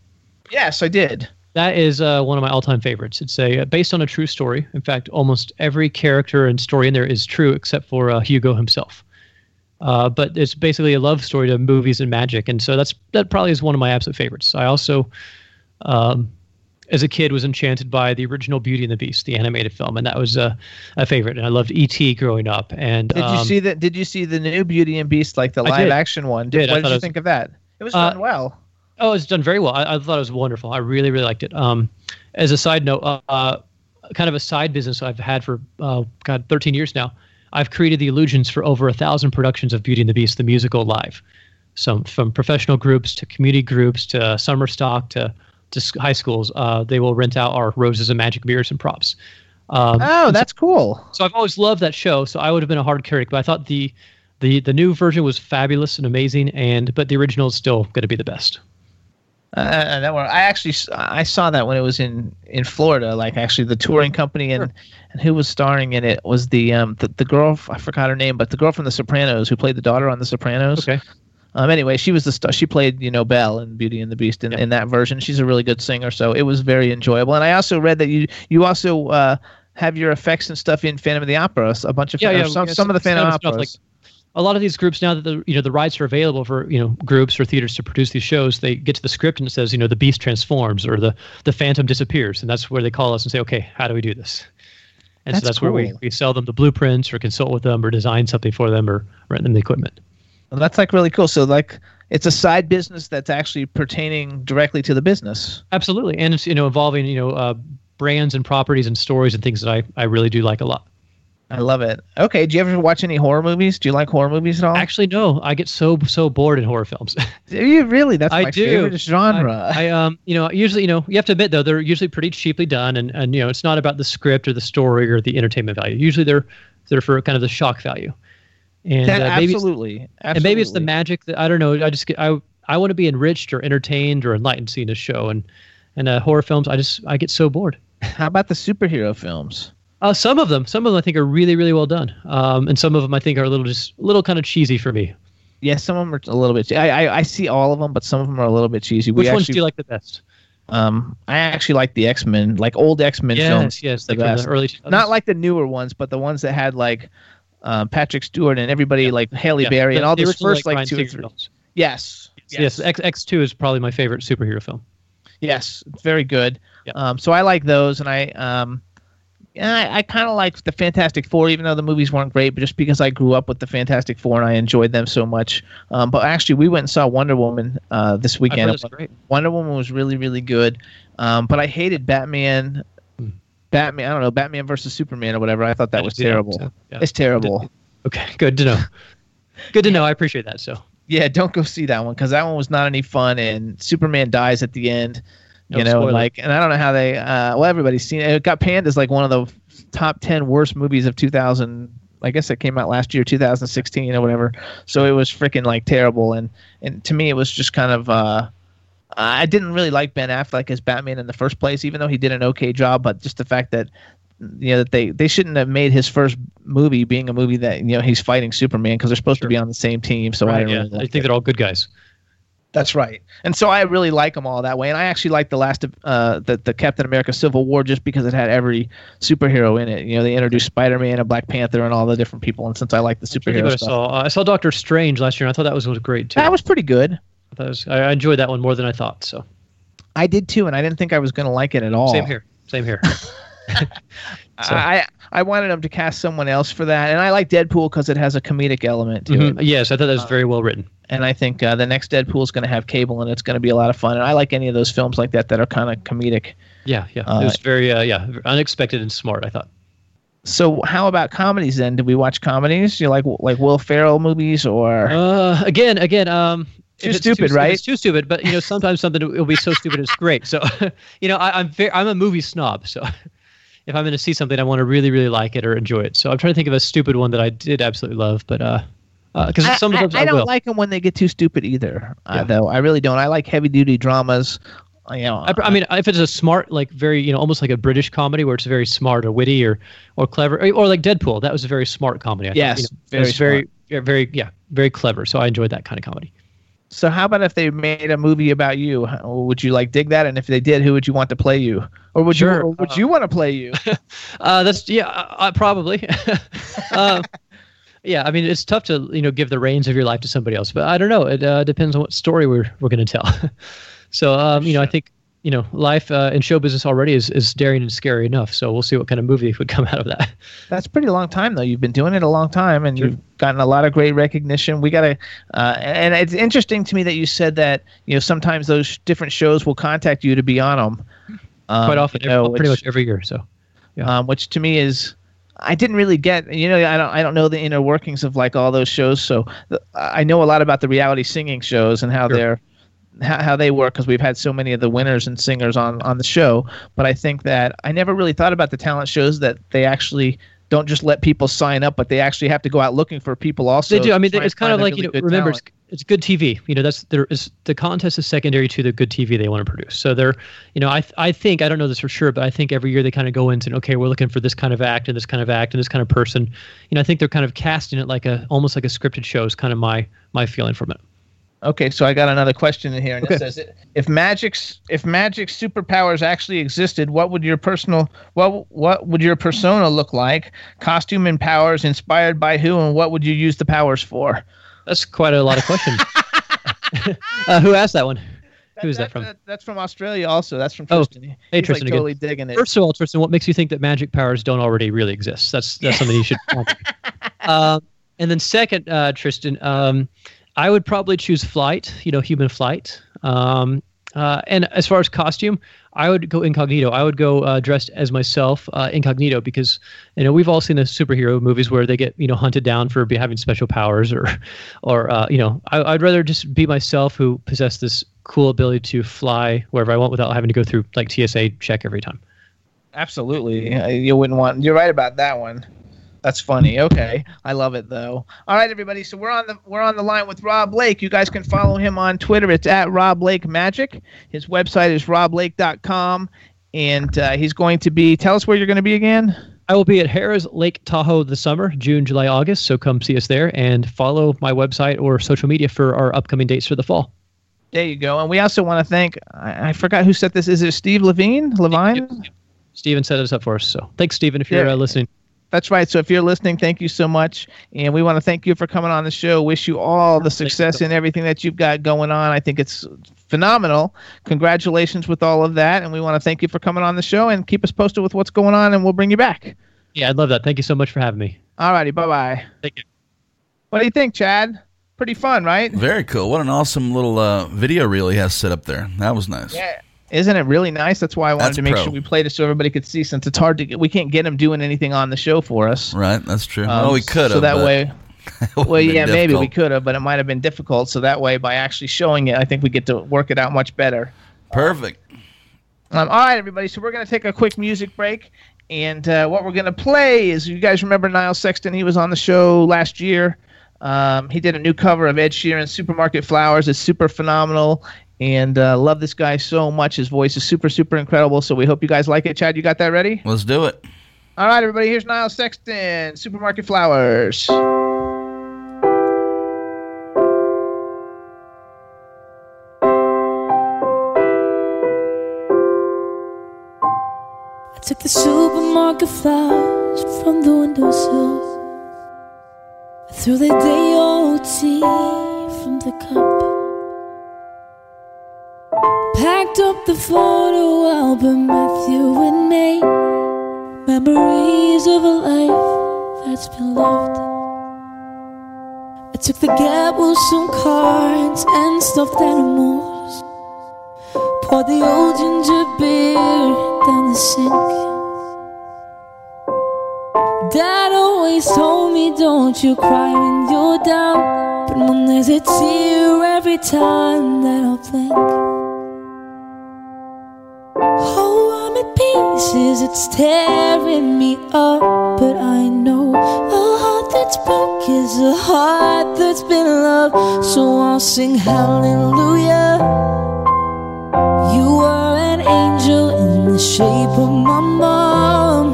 Yes, I did. That is uh, one of my all-time favorites. It's a uh, based on a true story. In fact, almost every character and story in there is true except for uh, Hugo himself. Uh, but it's basically a love story to movies and magic, and so that's that probably is one of my absolute favorites. I also, um, as a kid, was enchanted by the original Beauty and the Beast, the animated film, and that was uh, a favorite. And I loved E.T. growing up. And Did you um, see that? Did you see the new Beauty and Beast, like the live action one? Did. I What did you it think of that? It was done well. Oh, it's done very well. I, I thought it was wonderful. I really, really liked it. Um, as a side note, uh, uh, kind of a side business I've had for uh, God, 13 years now. I've created the illusions for over a thousand productions of Beauty and the Beast, the musical live. So from professional groups to community groups to summer stock to to high schools, uh, they will rent out our roses and magic mirrors and props. Um, Oh, that's cool. so I've always loved that show. So I would have been a hard critic, but I thought the the the new version was fabulous and amazing, and but the original is still going to be the best. Uh, that one, I actually I saw that when it was in in Florida. Like actually, the touring company and and who was starring in it was the um the, the girl I forgot her name, but the girl from The Sopranos who played the daughter on The Sopranos. Okay. Um, anyway, she was the star. She played, you know, Belle in Beauty and the Beast in, in that version. She's a really good singer, so it was very enjoyable. And I also read that you you also uh, have your effects and stuff in Phantom of the Opera. A bunch of Yeah, yeah, some yeah, some of the some Phantom of the stuff, Operas. A lot of these groups now that the you know the rights are available for you know groups or theaters to produce these shows, they get to the script and it says you know the beast transforms or the the phantom disappears, and that's where they call us and say, okay, how do we do this? And That's so that's where we, we sell them the blueprints or consult with them or design something for them or rent them the equipment. Well, that's like really cool. So like it's a side business that's actually pertaining directly to the business. Absolutely, and it's you know involving you know uh, brands and properties and stories and things that I I really do like a lot. I love it. Okay, do you ever watch any horror movies? Do you like horror movies at all? Actually, no, I get so so bored in horror films. <laughs> do you really? That's I my do. favorite genre. I, I um you know usually you know you have to admit though they're usually pretty cheaply done and and you know it's not about the script or the story or the entertainment value. Usually they're they're for kind of the shock value. And That- uh, maybe it's- absolutely, and maybe it's the magic that I don't know. I just get I I want to be enriched or entertained or enlightened seeing a show and and uh, horror films I just I get so bored. How about the superhero films? Uh, some of them, some of them I think are really, really well done. Um, and some of them I think are a little just a little kind of cheesy for me. Yeah, some of them are a little bit. I, I I see all of them, but some of them are a little bit cheesy. Which we ones do you like the best? Um, I actually like the X Men, like old X Men films. Yes, yes, the like best. the early 2000s. Not like the newer ones, but the ones that had like um, Patrick Stewart and everybody like Halle Yeah, Berry the- and all the those first like, Bryan two or three. films. Yes, Yes, X X two is probably my favorite superhero film. Yes, it's very good. Yeah. Um, so I like those, and I um, yeah, I, I kind of like the Fantastic Four, even though the movies weren't great, but just because I grew up with the Fantastic Four and I enjoyed them so much. Um, but actually, we went and saw Wonder Woman uh, this weekend. it's great. Wonder Woman was really, really good. Um, but I hated Batman. Hmm. Batman, I don't know, Batman versus Superman or whatever. I thought that was Yeah, terrible. so, yeah. It's terrible. Okay, good to know. Good to know. I appreciate that. So Yeah, don't go see that one because that one was not any fun. And Superman dies at the end. No, you know, spoiler. like, and I don't know how they. Uh, well, everybody's seen it. It got panned as like one of the top ten worst movies of 2000. I guess it came out last year, 2016 or whatever. So it was freaking like terrible. And and to me, it was just kind of. Uh, I didn't really like Ben Affleck as Batman in the first place, even though he did an okay job. But just the fact that you know that they they shouldn't have made his first movie being a movie that you know he's fighting Superman because they're supposed to be on the same team. So I right, didn't yeah, really I think it. they're all good guys. That's right. And so I really like them all that way. And I actually like the last of uh, the the Captain America Civil War just because it had every superhero in it. You know, they introduced Spider Man and Black Panther and all the different people. And since I like the superhero I stuff, saw. Uh, I saw Doctor Strange last year, and I thought that was, was great too. that was pretty good. I, was, I I enjoyed that one more than I thought. So I did too, and I didn't think I was going to like it at all. same here. Same here. <laughs> <laughs> So- I I wanted them to cast someone else for that, and I like Deadpool because it has a comedic element to Mhm. it. Yes, I thought that was very well written. And I think uh, the next Deadpool is going to have Cable, and it's going to be a lot of fun. And I like any of those films like that that are kind of comedic. Yeah, yeah. Uh, it was very uh, yeah unexpected and smart. I thought. So how about comedies then? Did we watch comedies? You like like Will Ferrell movies or? Uh, again, again. Um, Too it's stupid, if right? It's too stupid, but you know sometimes something will be so stupid it's great. So, <laughs> you know, I, I'm very, I'm a movie snob. So, <laughs> if I'm going to see something, I want to really really like it or enjoy it. So I'm trying to think of a stupid one that I did absolutely love, but uh, because I, sometimes I, I, I don't will. like them when they get too stupid either. Uh, Yeah. though I really don't. I like heavy duty dramas. uh, You know, I, I mean, if it's a smart, like very, you know, almost like a British comedy where it's very smart or witty or or clever, or, or like Deadpool, that was a very smart comedy. I Yes, you know, very, very, very, yeah, very clever. So I enjoyed that kind of comedy. So how about if they made a movie about you? Would you like dig that? And if they did, who would you want to play you? Or would you? Or would uh, you want to play you? <laughs> Uh, that's yeah, uh, probably. uh, <laughs> yeah, I mean, it's tough to you know give the reins of your life to somebody else, but I don't know. It uh, depends on what story we're we're going to tell. <laughs> so um, you know, I think you know, life uh, in show business already is is daring and scary enough. So we'll see what kind of movie would come <laughs> out of that. That's pretty long time though. You've been doing it a long time, and you've gotten a lot of great recognition. We gotta, uh, and it's interesting to me that you said that you know sometimes those different shows will contact you to be on them. Um, Quite often, you know, pretty which- much every year. So Yeah. um, which to me is I didn't really get. You know, I don't I don't know the inner workings of like all those shows. So the, I know a lot about the reality singing shows and how Sure. they're how, how they work because we've had so many of the winners and singers on on the show. But I think that I never really thought about the talent shows that they actually. Don't just let people sign up, but they actually have to go out looking for people. Also, they do. I mean, it's kind of like you know. Remember, it's, it's good TV. You know, that's there is the contest is secondary to the good TV they want to produce. So they're, you know, I I think I don't know this for sure, but I think every year they kind of go into okay, we're looking for this kind of act and this kind of act and this kind of person. You know, I think they're kind of casting it like a almost like a scripted show is kind of my my feeling from it. Okay, so I got another question in here, and Okay. it says, if magic's if magic's superpowers actually existed, what would your personal what what would your persona look like? Costume and powers inspired by who, and what would you use the powers for? That's quite a lot of questions. <laughs> <laughs> uh, who asked that one? Who is that from? that's from Australia, also. That's from Oh, Tristan. hey, He's Tristan like again. digging it. First of all, Tristan, what makes you think that magic powers don't already really exist? That's that's something you should. <laughs> um, and then second, uh, Tristan, um, I would probably choose flight. You know, human flight. Um, uh, and as far as costume, I would go incognito. I would go uh, dressed as myself, uh, incognito, because you know we've all seen the superhero movies where they get you know hunted down for having special powers, or, <laughs> or uh, you know, I, I'd rather just be myself who possess this cool ability to fly wherever I want without having to go through like TSA check every time. Absolutely. You wouldn't want. You're right about that one. That's funny. Okay, I love it though. All right, everybody. So we're on the we're on the line with Rob Lake. You guys can follow him on Twitter. It's at Rob Lake Magic. His website is roblake.com, and uh, he's going to be. Tell us where you're going to be again. I will be at Harrah's Lake Tahoe this summer, June, July, August. So come see us there and follow my website or social media for our upcoming dates for the fall. There you go. And we also want to thank. I, I forgot who set this. Is it Steve Levine? Levine? Steven set us up for us. So thanks, Steven, if you're Yeah. uh, listening. That's right. So if you're listening, thank you so much. And we want to thank you for coming on the show. Wish you all the success in everything that you've got going on. I think it's phenomenal. Congratulations with all of that. And we want to thank you for coming on the show and keep us posted with what's going on, and we'll bring you back. Yeah, I'd love that. Thank you so much for having me. All righty. Bye bye. Thank you. What do you think, Chad? Pretty fun, right? Very cool. What an awesome little uh, video reel he has set up there. That was nice. Yeah. Isn't it really nice? That's why I wanted That's to make pro. sure we played it so everybody could see since it's hard to get, we can't get him doing anything on the show for us. Right, that's true. Um, oh, we could have. So that way, <laughs> well, yeah, maybe we could have, but it might have been difficult. So that way, by actually showing it, I think we get to work it out much better. Perfect. Um, all right, everybody. So we're going to take a quick music break. And uh, what we're going to play is you guys remember Niall Sexton? He was on the show last year. Um, he did a new cover of Ed Sheeran's Supermarket Flowers. It's super phenomenal. And uh, love this guy so much. His voice is super, super incredible. So we hope you guys like it. Chad, you got that ready? Let's do it. All right, everybody. Here's Niall Sexton, Supermarket Flowers. I took the supermarket flowers from the windowsill. I threw the day old tea from the cup. Packed up the photo album with you and me. Memories of a life that's been loved. I took the gables, some cards, and stuffed animals. Poured the old ginger beer down the sink. Dad always told me, don't you cry when you're down. But mom, there's a tear every time that I blink. Oh, I'm pieces, it's tearing me up. But I know a heart that's broke is a heart that's been loved. So I'll sing hallelujah. You were an angel in the shape of my mom.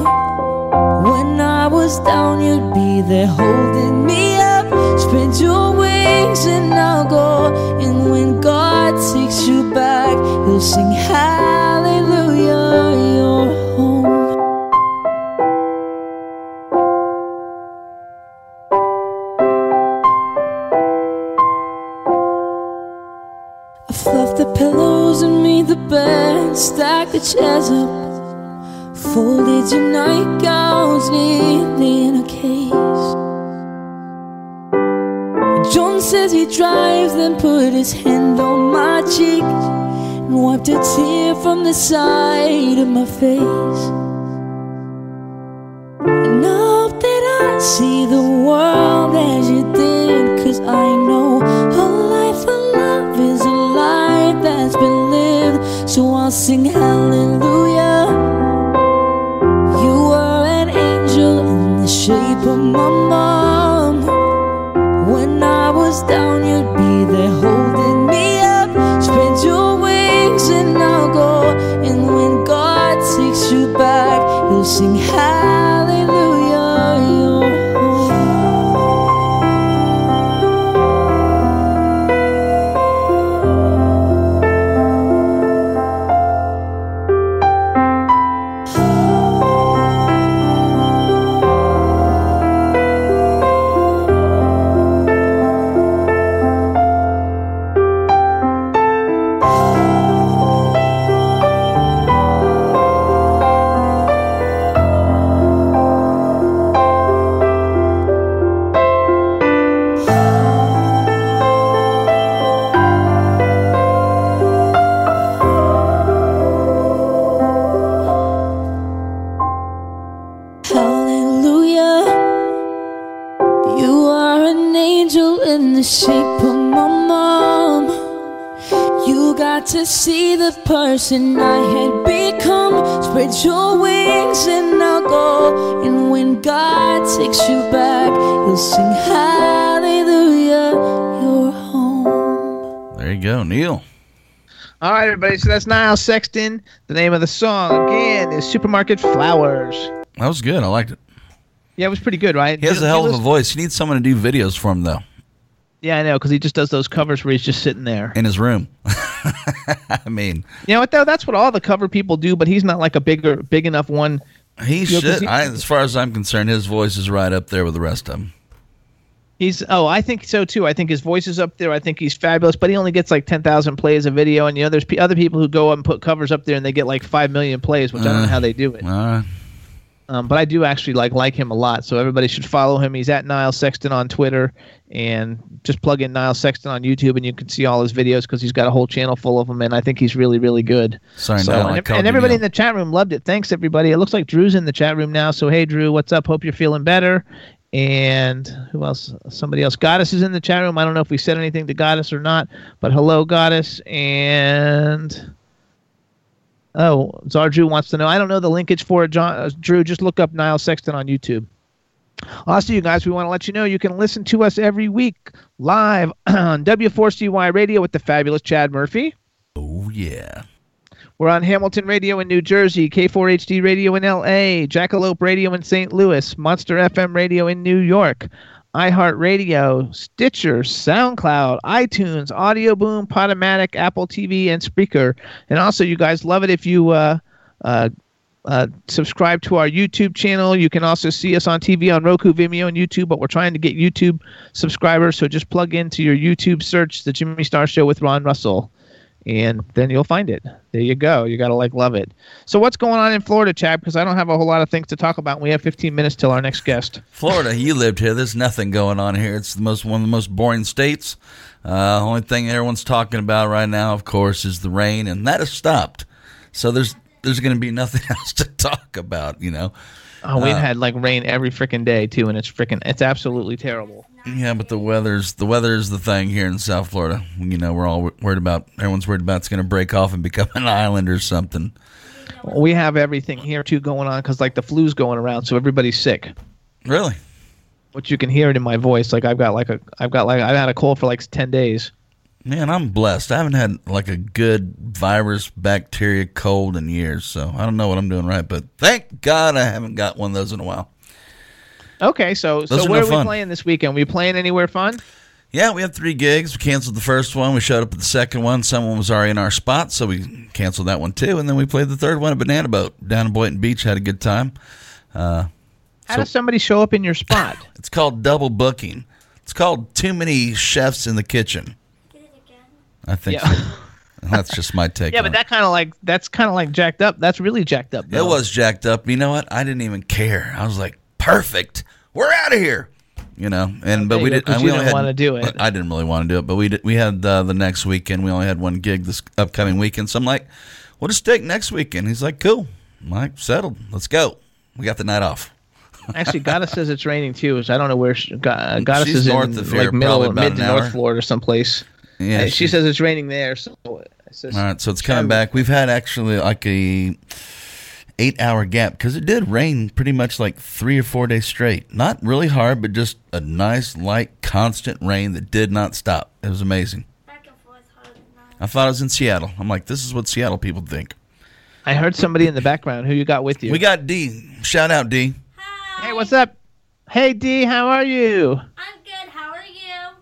When I was down, you'd be there holding me up. Spread your wings and I'll go. And when God takes you back, you'll sing hallelujah. You're home. I fluffed the pillows and made the bed, stacked the chairs up, folded your nightgowns neatly in a case. Says he drives, then put his hand on my cheek and wiped a tear from the side of my face. And hope that I see the world as you did, cause I know a life of love is a life that's been lived. So I'll sing hallelujah. Was down, you'd be there holding everybody. So that's Niall Sexton. The name of the song again is "Supermarket Flowers." That was good. I liked it. Yeah, it was pretty good, right? He has a hell of a voice. He needs someone to do videos for him though, Yeah, I know, because he just does those covers where he's just sitting there. in his room. <laughs> I mean, You know what though? That's what all the cover people do, but he's not like a bigger, big enough one. he Yeah, 'cause should. he- I, as far as I'm concerned, his voice is right up there with the rest of them. He's oh, I think so too. I think his voice is up there. I think he's fabulous, but he only gets like ten thousand plays a video. And you know, there's p- other people who go up and put covers up there and they get like five million plays, which I don't know Uh, how they do it. Right. Um, but I do actually like like him a lot. So everybody should follow him. He's at Niall Sexton on Twitter, and just plug in Niall Sexton on YouTube, and you can see all his videos because he's got a whole channel full of them. And I think he's really really good. Sorry, So, Niall, and, and everybody in the chat room loved it. Thanks everybody. It looks like Drew's in the chat room now. So hey Drew, what's up? Hope you're feeling better. And who else? Somebody else. Goddess is in the chat room. I don't know if we said anything to Goddess or not, but hello, Goddess. And oh, Zardrew wants to know. I don't know the linkage for it, John. Uh, Drew, just look up Niall Sexton on YouTube. Also, you guys, we want to let you know you can listen to us every week live <clears throat> on W4CY Radio with the fabulous Chad Murphy. Oh yeah. We're on Hamilton Radio in New Jersey, K4HD Radio in LA, Jackalope Radio in St. Louis, Monster FM Radio in New York, iHeartRadio, Stitcher, SoundCloud, iTunes, Audio Boom, Podomatic, Apple TV, and Spreaker. And also, you guys love it if you uh, uh, uh, subscribe to our YouTube channel. You can also see us on TV on Roku, Vimeo, and YouTube. But we're trying to get YouTube subscribers, so just plug into your YouTube search the Jimmy Star Show with Ron Russell and then you'll find it. There you go. You gotta like love it. So what's going on in Florida, Chad? Because I don't have a whole lot of things to talk about. We have 15 minutes till our next guest. Florida, you lived here. There's nothing going on here. It's the most one of the most boring states. Uh, only thing everyone's talking about right now, of course, is the rain, and that has stopped. So there's there's going to be <laughs> nothing else to talk about. You know. Oh, we've Uh, had like rain every freaking day too, and it's freaking it's absolutely terrible. Yeah, but the weather's the weather's the thing here in South Florida. You know, we're all worried about. Everyone's worried about it's going to break off and become <laughs> an island or something. We have everything here too going on because like the flu's going around, so everybody's sick. Really? Which you can hear it in my voice. Like I've got like a I've got like I've had a cold for like 10 days. Man, I'm blessed. I haven't had like a good virus, bacteria, cold in years. So I don't know what I'm doing right, but thank God I haven't got one of those in a while. Okay, so Those so where no are we fun. playing this weekend? we playing anywhere fun? Yeah, we had three gigs. We canceled the first one. We showed up at the second one. Someone was already in our spot, so we canceled that one too. And then we played the third one at Banana Boat down in Boynton Beach. Had a good time. Uh, How So- does somebody show up in your spot? <laughs> it's called double booking. It's called too many chefs in the kitchen. I think Yeah. so. <laughs> that's just my take. yeah, on but it. that kind of like that's kind of like jacked up. That's really jacked up. It was jacked up. You know what? I didn't even care. I was like, perfect. We're out of here. You know, and but we did. and we only didn't wanna do it. <laughs> I didn't really want to do it, but we did, we had uh, the next weekend. We only had one gig this upcoming weekend. So I'm like, we'll just take next weekend. He's like, cool. I'm like, settled. Let's go. We got the night off. <laughs> Actually, Goddess says it's raining too. So I don't know where she, Go- uh, Goddess She's is in north of here, like middle, mid to hour. North Florida, someplace. Yeah, Uh, she says it's raining there. So All right, so it's coming back. We've had actually like a eight hour gap because it did rain pretty much like three or four days straight. Not really hard, but just a nice, light, constant rain that did not stop. It was amazing. I thought I was in Seattle. I'm like, this is what Seattle people think. I heard somebody in the background. Who you got with you? We got D. Shout out D. Hey, what's up? Hey D, how are you? I'm good. How are you?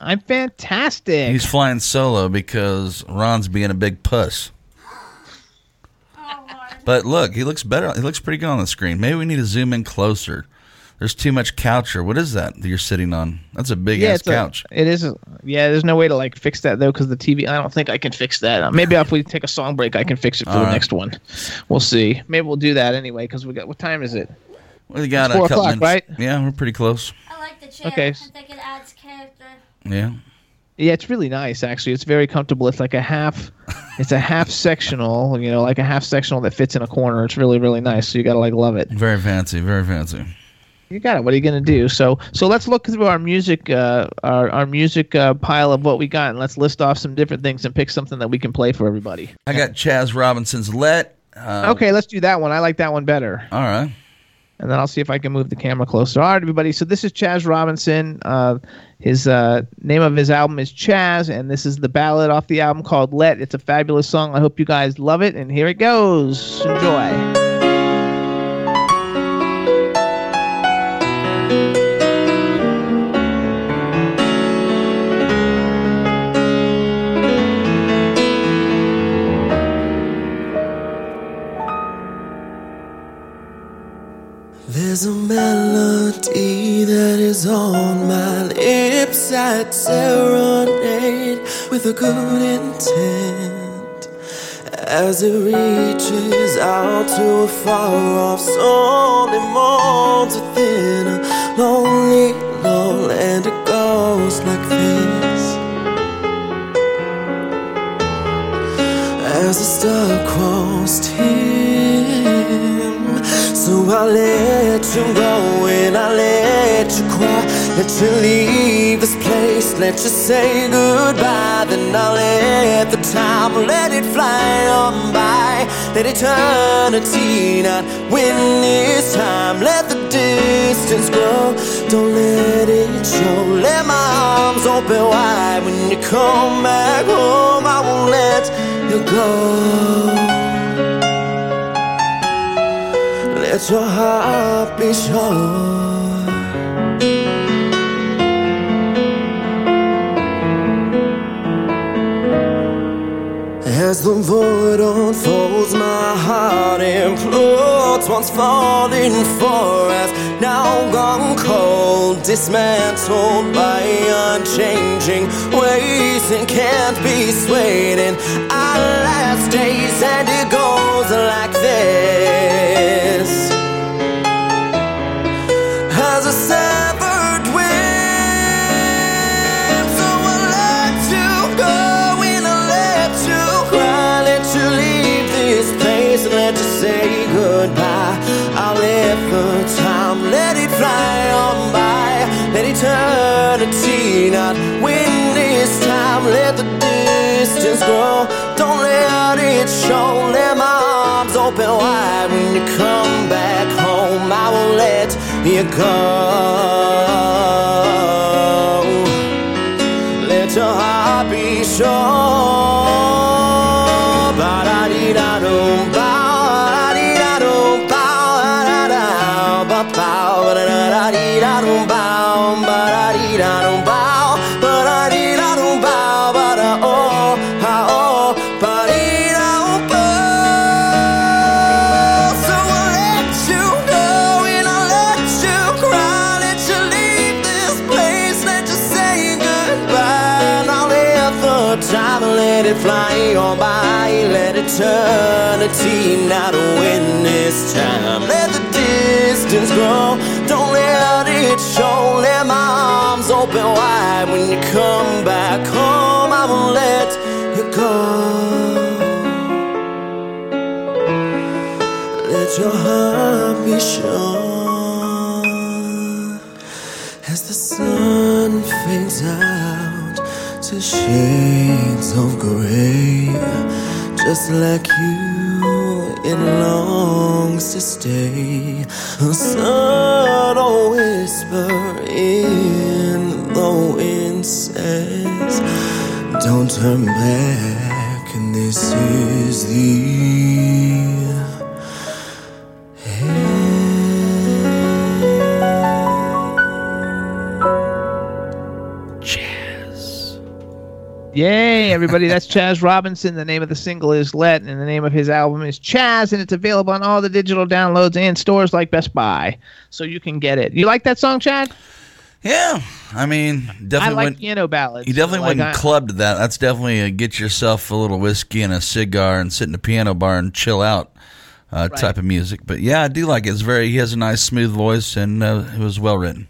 I'm fantastic. He's flying solo because Ron's being a big puss. Lord. But look, he looks better. He looks pretty good on the screen. Maybe we need to zoom in closer. There's too much couch, or what is that that you're sitting on? That's a big ass it's a- couch. it is. A, yeah, there's no way to like fix that though because the TV. I don't think I can fix that. Uh, maybe if we take a song break, I can fix it for All the right. next one. We'll see. Maybe we'll do that anyway because we got. What time is it? We got It's a four couple o'clock, minutes. right? Yeah, we're pretty close. I like the chair. Okay. I think it adds character. Yeah. Yeah, it's really nice actually. It's very comfortable. It's like a half. <laughs> It's a half sectional. You know, like a half sectional that fits in a corner. It's really really nice. So you gotta like love it. Very fancy, very fancy. You got it. What are you gonna do? So so let's look through our music uh, our our music uh, pile of what we got and let's list off some different things and pick something that we can play for everybody. I got Chaz Robinson's Let. Uh, Okay, let's do that one. I like that one better. All right. And then I'll see if I can move the camera closer. All right, everybody. So this is Chaz Robinson. Uh, his uh, name of his album is Chaz, and this is the ballad off the album called "Let." It's a fabulous song. I hope you guys love it, and here it goes. Enjoy. There's a melody that is on my lips. I'd serenade with a good intent as it reaches out to a far off soul. It mourns within a lonely lull, and it goes like this. As the star-crossed him, so I let you go and I let you cry, let you leave this place, let you say goodbye. Then I let the time let it fly on by, let eternity not win this time. Let the distance grow, don't let it show. Let my arms open wide when you come back home. I won't let you go. Let your heart be sure. As the void unfolds, my heart implodes. Once falling for us, now gone cold, dismantled by unchanging ways and can't be swayed in our last days. And it goes like this as a severed eternity not win this time. Let the distance grow, don't let it show. Let my arms open wide when you come back home. I won't let you go. Let your heart be sure. Open wide when you come back home. I won't let you go. Let your heart be sure as the sun fades out to shades of gray. Just like you, it longs to stay. A subtle whisper the Don't turn back, and this is the. Yay, everybody. That's <laughs> Chaz Robinson. The name of the single is Let, and the name of his album is Chaz, and it's available on all the digital downloads and stores like Best Buy. So you can get it. You like that song, Chad? Yeah, I mean, I definitely like went. piano ballads. You definitely Like, wouldn't I- club to that. That's definitely a get yourself a little whiskey and a cigar and sit in a piano bar and chill out uh, type of music. But yeah, I do like it. It's very. He has a nice, smooth voice, and uh, it was well written.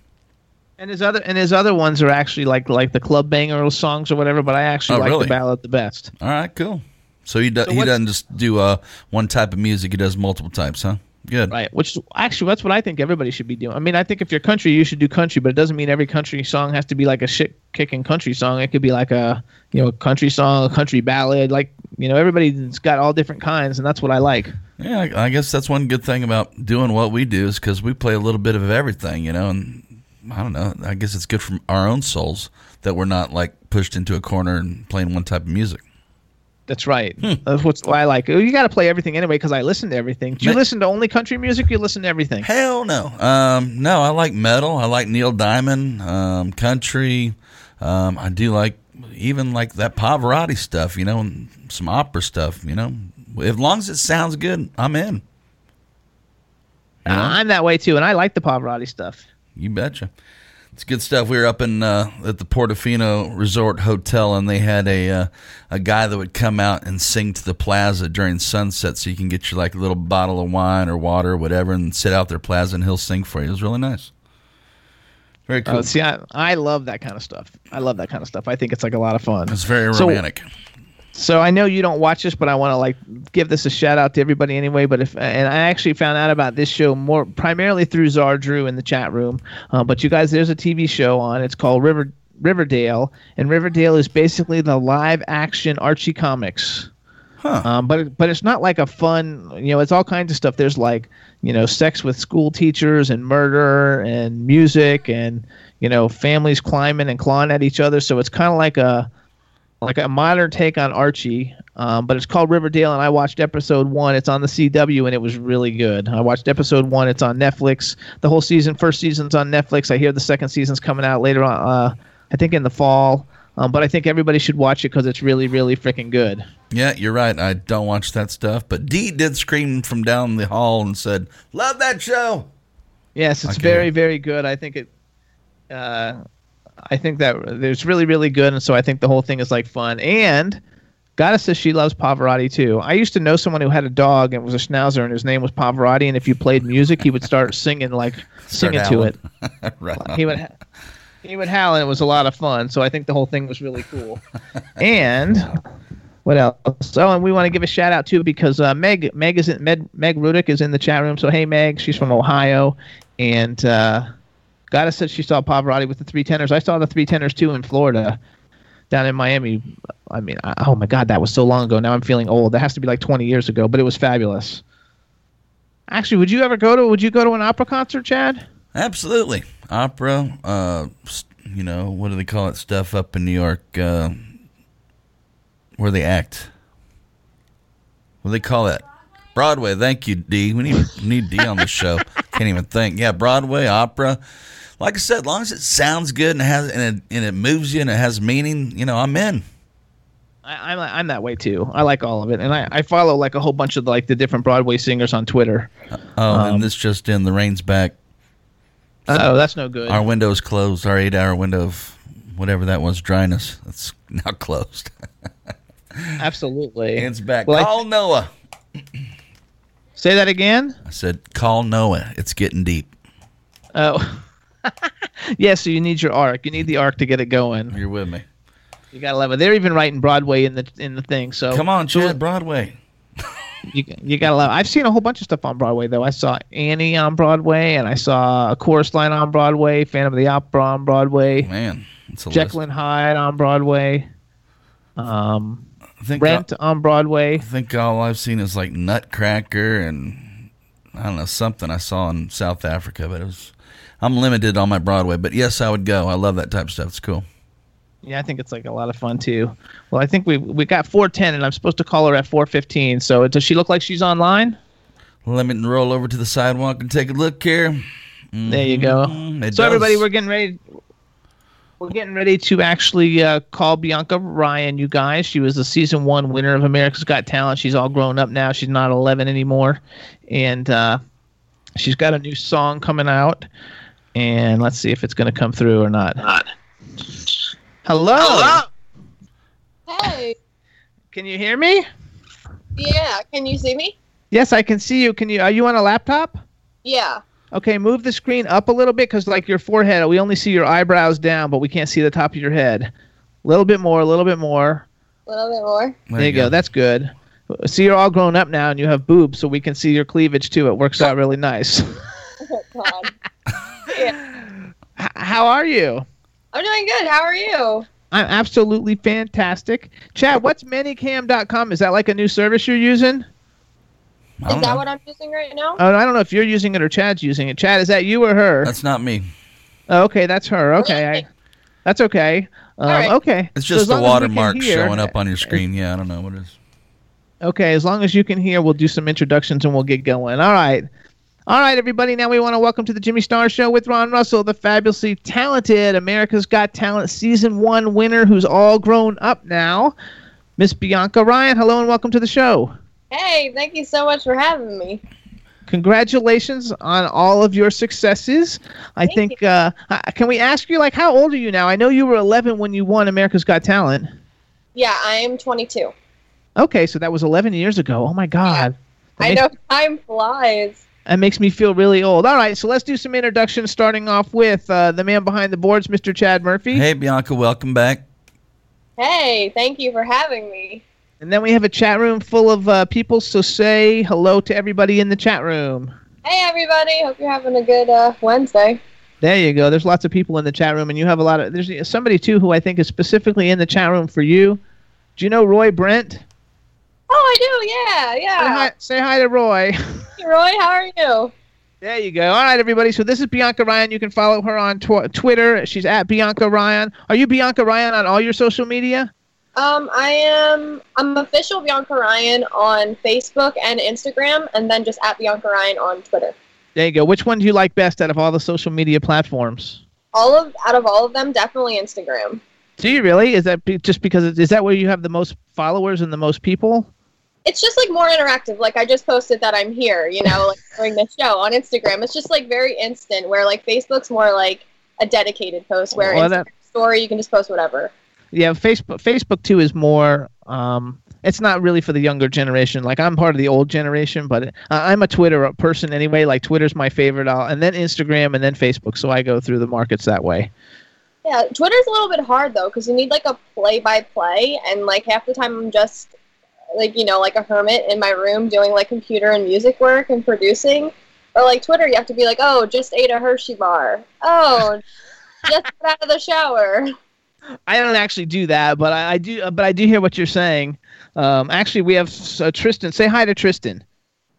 And his other and his other ones are actually like like the club banger songs or whatever. But I actually Oh, like really? the ballad the best. All right, cool. So he do, So he doesn't just do uh, one type of music. He does multiple types, huh? Good. Right. Which actually, that's what I think everybody should be doing. I mean, I think if you're country, you should do country, but it doesn't mean every country song has to be like a shit kicking country song. It could be like a you know a country song, a country ballad. Like you know, everybody's got all different kinds, and that's what I like. Yeah, I I guess that's one good thing about doing what we do is because we play a little bit of everything, you know. And I don't know. I guess it's good for our own souls that we're not like pushed into a corner and playing one type of music. That's right. Hmm. That's what's why I like. You got to play everything anyway because I listen to everything. Do you Ma- listen to only country music? You listen to everything. Hell no. Um, no, I like metal. I like Neil Diamond, um, country. Um, I do like even like that Pavarotti stuff, you know, and some opera stuff, you know. As long as it sounds good, I'm in. You, know? I'm that way too, and I like the Pavarotti stuff. You betcha. It's good stuff. We were up in uh, at the Portofino Resort Hotel, and they had a uh, a guy that would come out and sing to the plaza during sunset, so you can get your like little bottle of wine or water or whatever, and sit out there plaza, and he'll sing for you. It was really nice. Very cool. Oh, see, I, I love that kind of stuff. I love that kind of stuff. I think it's like a lot of fun. It's very romantic. So I know you don't watch this, but I want to like give this a shout out to everybody anyway. But if and I actually found out about this show more primarily through Czar Drew in the chat room. Uh, but you guys, there's a TV show on. It's called River Riverdale, and Riverdale is basically the live action Archie comics. Huh. Um, but but it's not like a fun, you know, it's all kinds of stuff. There's like, you know, sex with school teachers and murder and music and you know, families climbing and clawing at each other. So it's kind of like a like a modern take on Archie. Um, but it's called Riverdale, and I watched episode one. It's on the CW, and it was really good. I watched episode one. It's on Netflix. The whole season, first season's on Netflix. I hear the second season's coming out later on. Uh, I think in the fall. Um, but I think everybody should watch it because it's really, really freaking good. Yeah, you're right. I don't watch that stuff, but Dee did scream from down the hall and said, "Love that show." Yes, it's Okay. very, very good. I think it. Uh, I think that it's really, really good, and so I think the whole thing is like fun. And Goddess says she loves Pavarotti too. I used to know someone who had a dog and was a schnauzer, and his name was Pavarotti. And if you played music, he would start singing like Start singing to it. <laughs> right. He would. Ha- he would howl, and it was a lot of fun. So I think the whole thing was really cool. <laughs> and what else? Oh, and we want to give a shout out too because uh, Meg Meg is in, Meg Meg Rudick is in the chat room. So hey Meg, she's from Ohio, and uh, Goddess said she saw Pavarotti with the three tenors. I saw the three tenors too in Florida, down in Miami. I mean, I, oh my God, that was so long ago. Now I'm feeling old. That has to be like 20 years ago, but it was fabulous. Actually, would you ever go to? Would you go to an opera concert, Chad? Absolutely. Opera, uh, you know, what do they call it? Stuff up in New York, uh, where they act. What do they call that? Broadway. Thank you, D. We need need D on the show. <laughs> Can't even think. Yeah, Broadway, opera. Like I said, as long as it sounds good and it has and it, and it moves you and it has meaning, you know, I'm in. I, I'm I'm that way too. I like all of it, and I, I follow like a whole bunch of like the different Broadway singers on Twitter. Oh, Um, and this just in, the rain's back. Oh, that's no good. Our window's closed. Our eight-hour window of whatever that was, dryness. That's now closed. <laughs> Absolutely. It's back. Well, Call Noah. Say that again. I said, call Noah. It's getting deep. Oh, <laughs> <laughs> yeah. So you need your ark. You need the ark to get it going. You're with me. You gotta love it. They're even writing Broadway in the in the thing. So Come on, Chad Broadway. <laughs> You you gotta love. I've seen a whole bunch of stuff on Broadway though. I saw Annie on Broadway, and I saw a chorus line on Broadway, Phantom of the Opera on Broadway, Man, it's a Jekyll and Hyde on Broadway, um. I think, Rent on Broadway. I think all I've seen is like Nutcracker and I don't know something I saw in South Africa, but it was. I'm limited on my Broadway, but yes, I would go. I love that type of stuff. It's cool. Yeah, I think it's like a lot of fun too. Well, I think we we got four ten, and I'm supposed to call her at four fifteen. So does she look like she's online? Let me roll over to the sidewalk and take a look here. There you go. Mm, it so everybody, we're getting ready. We're getting ready to actually uh, call Bianca Ryan. You guys, she was the season one winner of America's Got Talent. She's all grown up now. She's not 11 anymore, and uh, she's got a new song coming out. And let's see if it's going to come through or not. Hello. Hey, Can you hear me? yeah, can you see me? Yes, I can see you. Can you? Are you on a laptop? Yeah. Okay, move the screen up a little bit because, like, your forehead, we only see your eyebrows down, but we can't see the top of your head. A little bit more, a little bit more. A little bit more. There, you go. That's good. See, you're all grown up now, and you have boobs, so we can see your cleavage too. It works out <laughs> really nice. Oh, God. <laughs> yeah. H- how are you? I'm doing good. How are you? I'm absolutely fantastic. Chad, <laughs> what's Manycam.com? Is that like a new service you're using? Is that know. what I'm using right now? Oh, I don't know if you're using it or Chad's using it. Chad, is that you or her? That's not me. Oh, okay, that's her. Okay, I, that's okay. Um, right. Okay. It's just as the long as we can watermark hear- showing up on your screen. Yeah, I don't know what it is. Okay, as long as you can hear, we'll do some introductions and we'll get going. All right. All right, everybody. Now we want to welcome to the Jimmy Star Show with Ron Russell, the fabulously talented America's Got Talent Season 1 winner who's all grown up now, Miss Bianca Ryan. Hello and welcome to the show. Hey, thank you so much for having me. Congratulations on all of your successes. I Thank think, uh, uh, can we ask you, like, how old are you now? I know you were 11 when you won America's Got Talent. Yeah, I am 22. Okay, so that was 11 years ago. Oh, my God. That I know <laughs> time flies. That makes me feel really old. All right, so let's do some introductions, starting off with uh, the man behind the boards, Mr. Chad Murphy. Hey, Bianca, welcome back. Hey, thank you for having me. And then we have a chat room full of uh, people, so say hello to everybody in the chat room. Hey, everybody. Hope you're having a good uh, Wednesday. There you go. There's lots of people in the chat room, and you have a lot of. There's somebody too who I think is specifically in the chat room for you. Do you know Roy Brent? Oh, I do. Yeah, Say yeah. hi, say hi to Roy. Hey, Roy, how are you? There you go. All right, everybody. So this is Bianca Ryan. You can follow her on tw- Twitter. She's at Bianca Ryan. Are you Bianca Ryan on all your social media? Um, I am. I'm official Bianca Ryan on Facebook and Instagram, and then just at Bianca Ryan on Twitter. There you go. Which one do you like best out of all the social media platforms? All of out of all of them, definitely Instagram. Do you really? Is that be- just because it, is that where you have the most followers and the most people? It's just like more interactive. Like I just posted that I'm here, you know, like <laughs> during the show on Instagram. It's just like very instant. Where like Facebook's more like a dedicated post. Where Well, that- story you can just post whatever. Yeah, Facebook. Facebook too is more. Um, it's not really for the younger generation. Like I'm part of the old generation, but uh, I'm a Twitter person anyway. Like Twitter's my favorite, I'll, and then Instagram, and then Facebook. So I go through the markets that way. Yeah, Twitter's a little bit hard though because you need like a play by play, and like half the time I'm just like you know like a hermit in my room doing like computer and music work and producing. Or like Twitter, you have to be like, oh, just ate a Hershey bar. Oh, <laughs> just got out of the shower. I don't actually do that, but I, I do. But I do hear what you're saying. Um, actually, we have uh, Tristan. Say hi to Tristan.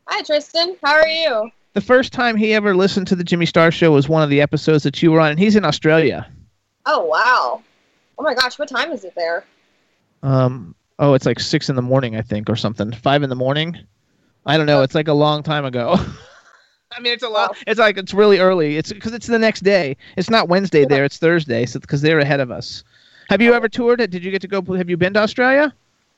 Hi, Tristan. How are you? The first time he ever listened to the Jimmy Star Show was one of the episodes that you were on, and he's in Australia. Oh wow. Oh my gosh, what time is it there? Um, oh, it's like six in the morning, I think, or something. Five in the morning. I don't know. Uh, it's like a long time ago. <laughs> I mean, it's a lot. It's like it's really early. It's because it's the next day. It's not Wednesday there. It's Thursday. So because they're ahead of us. Have you oh. ever toured it? Did you get to go? Have you been to Australia?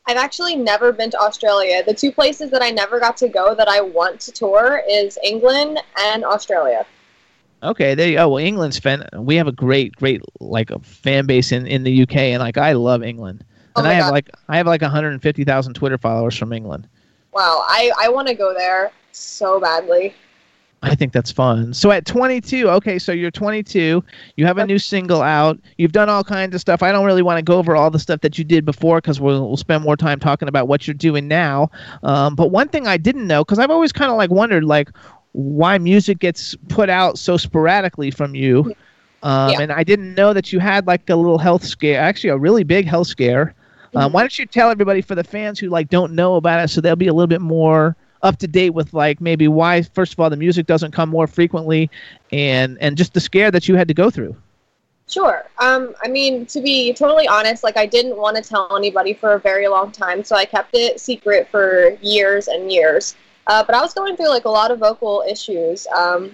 I've actually never been to Australia. The two places that I never got to go that I want to tour is England and Australia. Okay, there you go. Well, England's fan. We have a great, great like a fan base in, in the UK, and like I love England. Oh And my I have God. like I have like 150,000 Twitter followers from England. Wow, I, I want to go there so badly. I think that's fun. So at 22, okay, so you're 22. You have a new single out. You've done all kinds of stuff. I don't really want to go over all the stuff that you did before because we'll, we'll spend more time talking about what you're doing now. Um, but one thing I didn't know because I've always kind of like wondered like why music gets put out so sporadically from you. Um, Yeah. And I didn't know that you had like a little health scare, actually a really big health scare. Um, why don't you tell everybody for the fans who like don't know about it, so they'll be a little bit more up to date with like maybe why first of all the music doesn't come more frequently, and and just the scare that you had to go through. Sure. Um, I mean, to be totally honest, like I didn't want to tell anybody for a very long time, so I kept it secret for years and years. Uh, but I was going through like a lot of vocal issues. Um,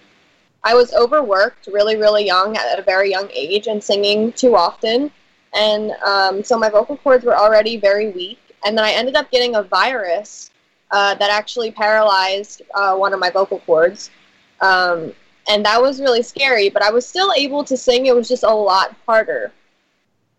I was overworked really, really young at a very young age and singing too often. And um, so my vocal cords were already very weak. And then I ended up getting a virus uh, that actually paralyzed uh, one of my vocal cords. Um, and that was really scary, but I was still able to sing. It was just a lot harder.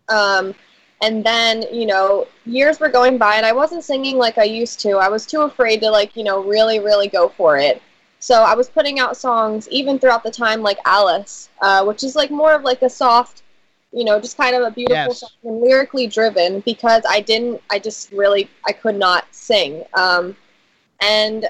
Um, and then, you know, years were going by and I wasn't singing like I used to. I was too afraid to, like, you know, really, really go for it. So I was putting out songs even throughout the time, like Alice, uh, which is like more of like a soft you know, just kind of a beautiful Yes. song and lyrically driven because I didn't, I just really, I could not sing. Um, and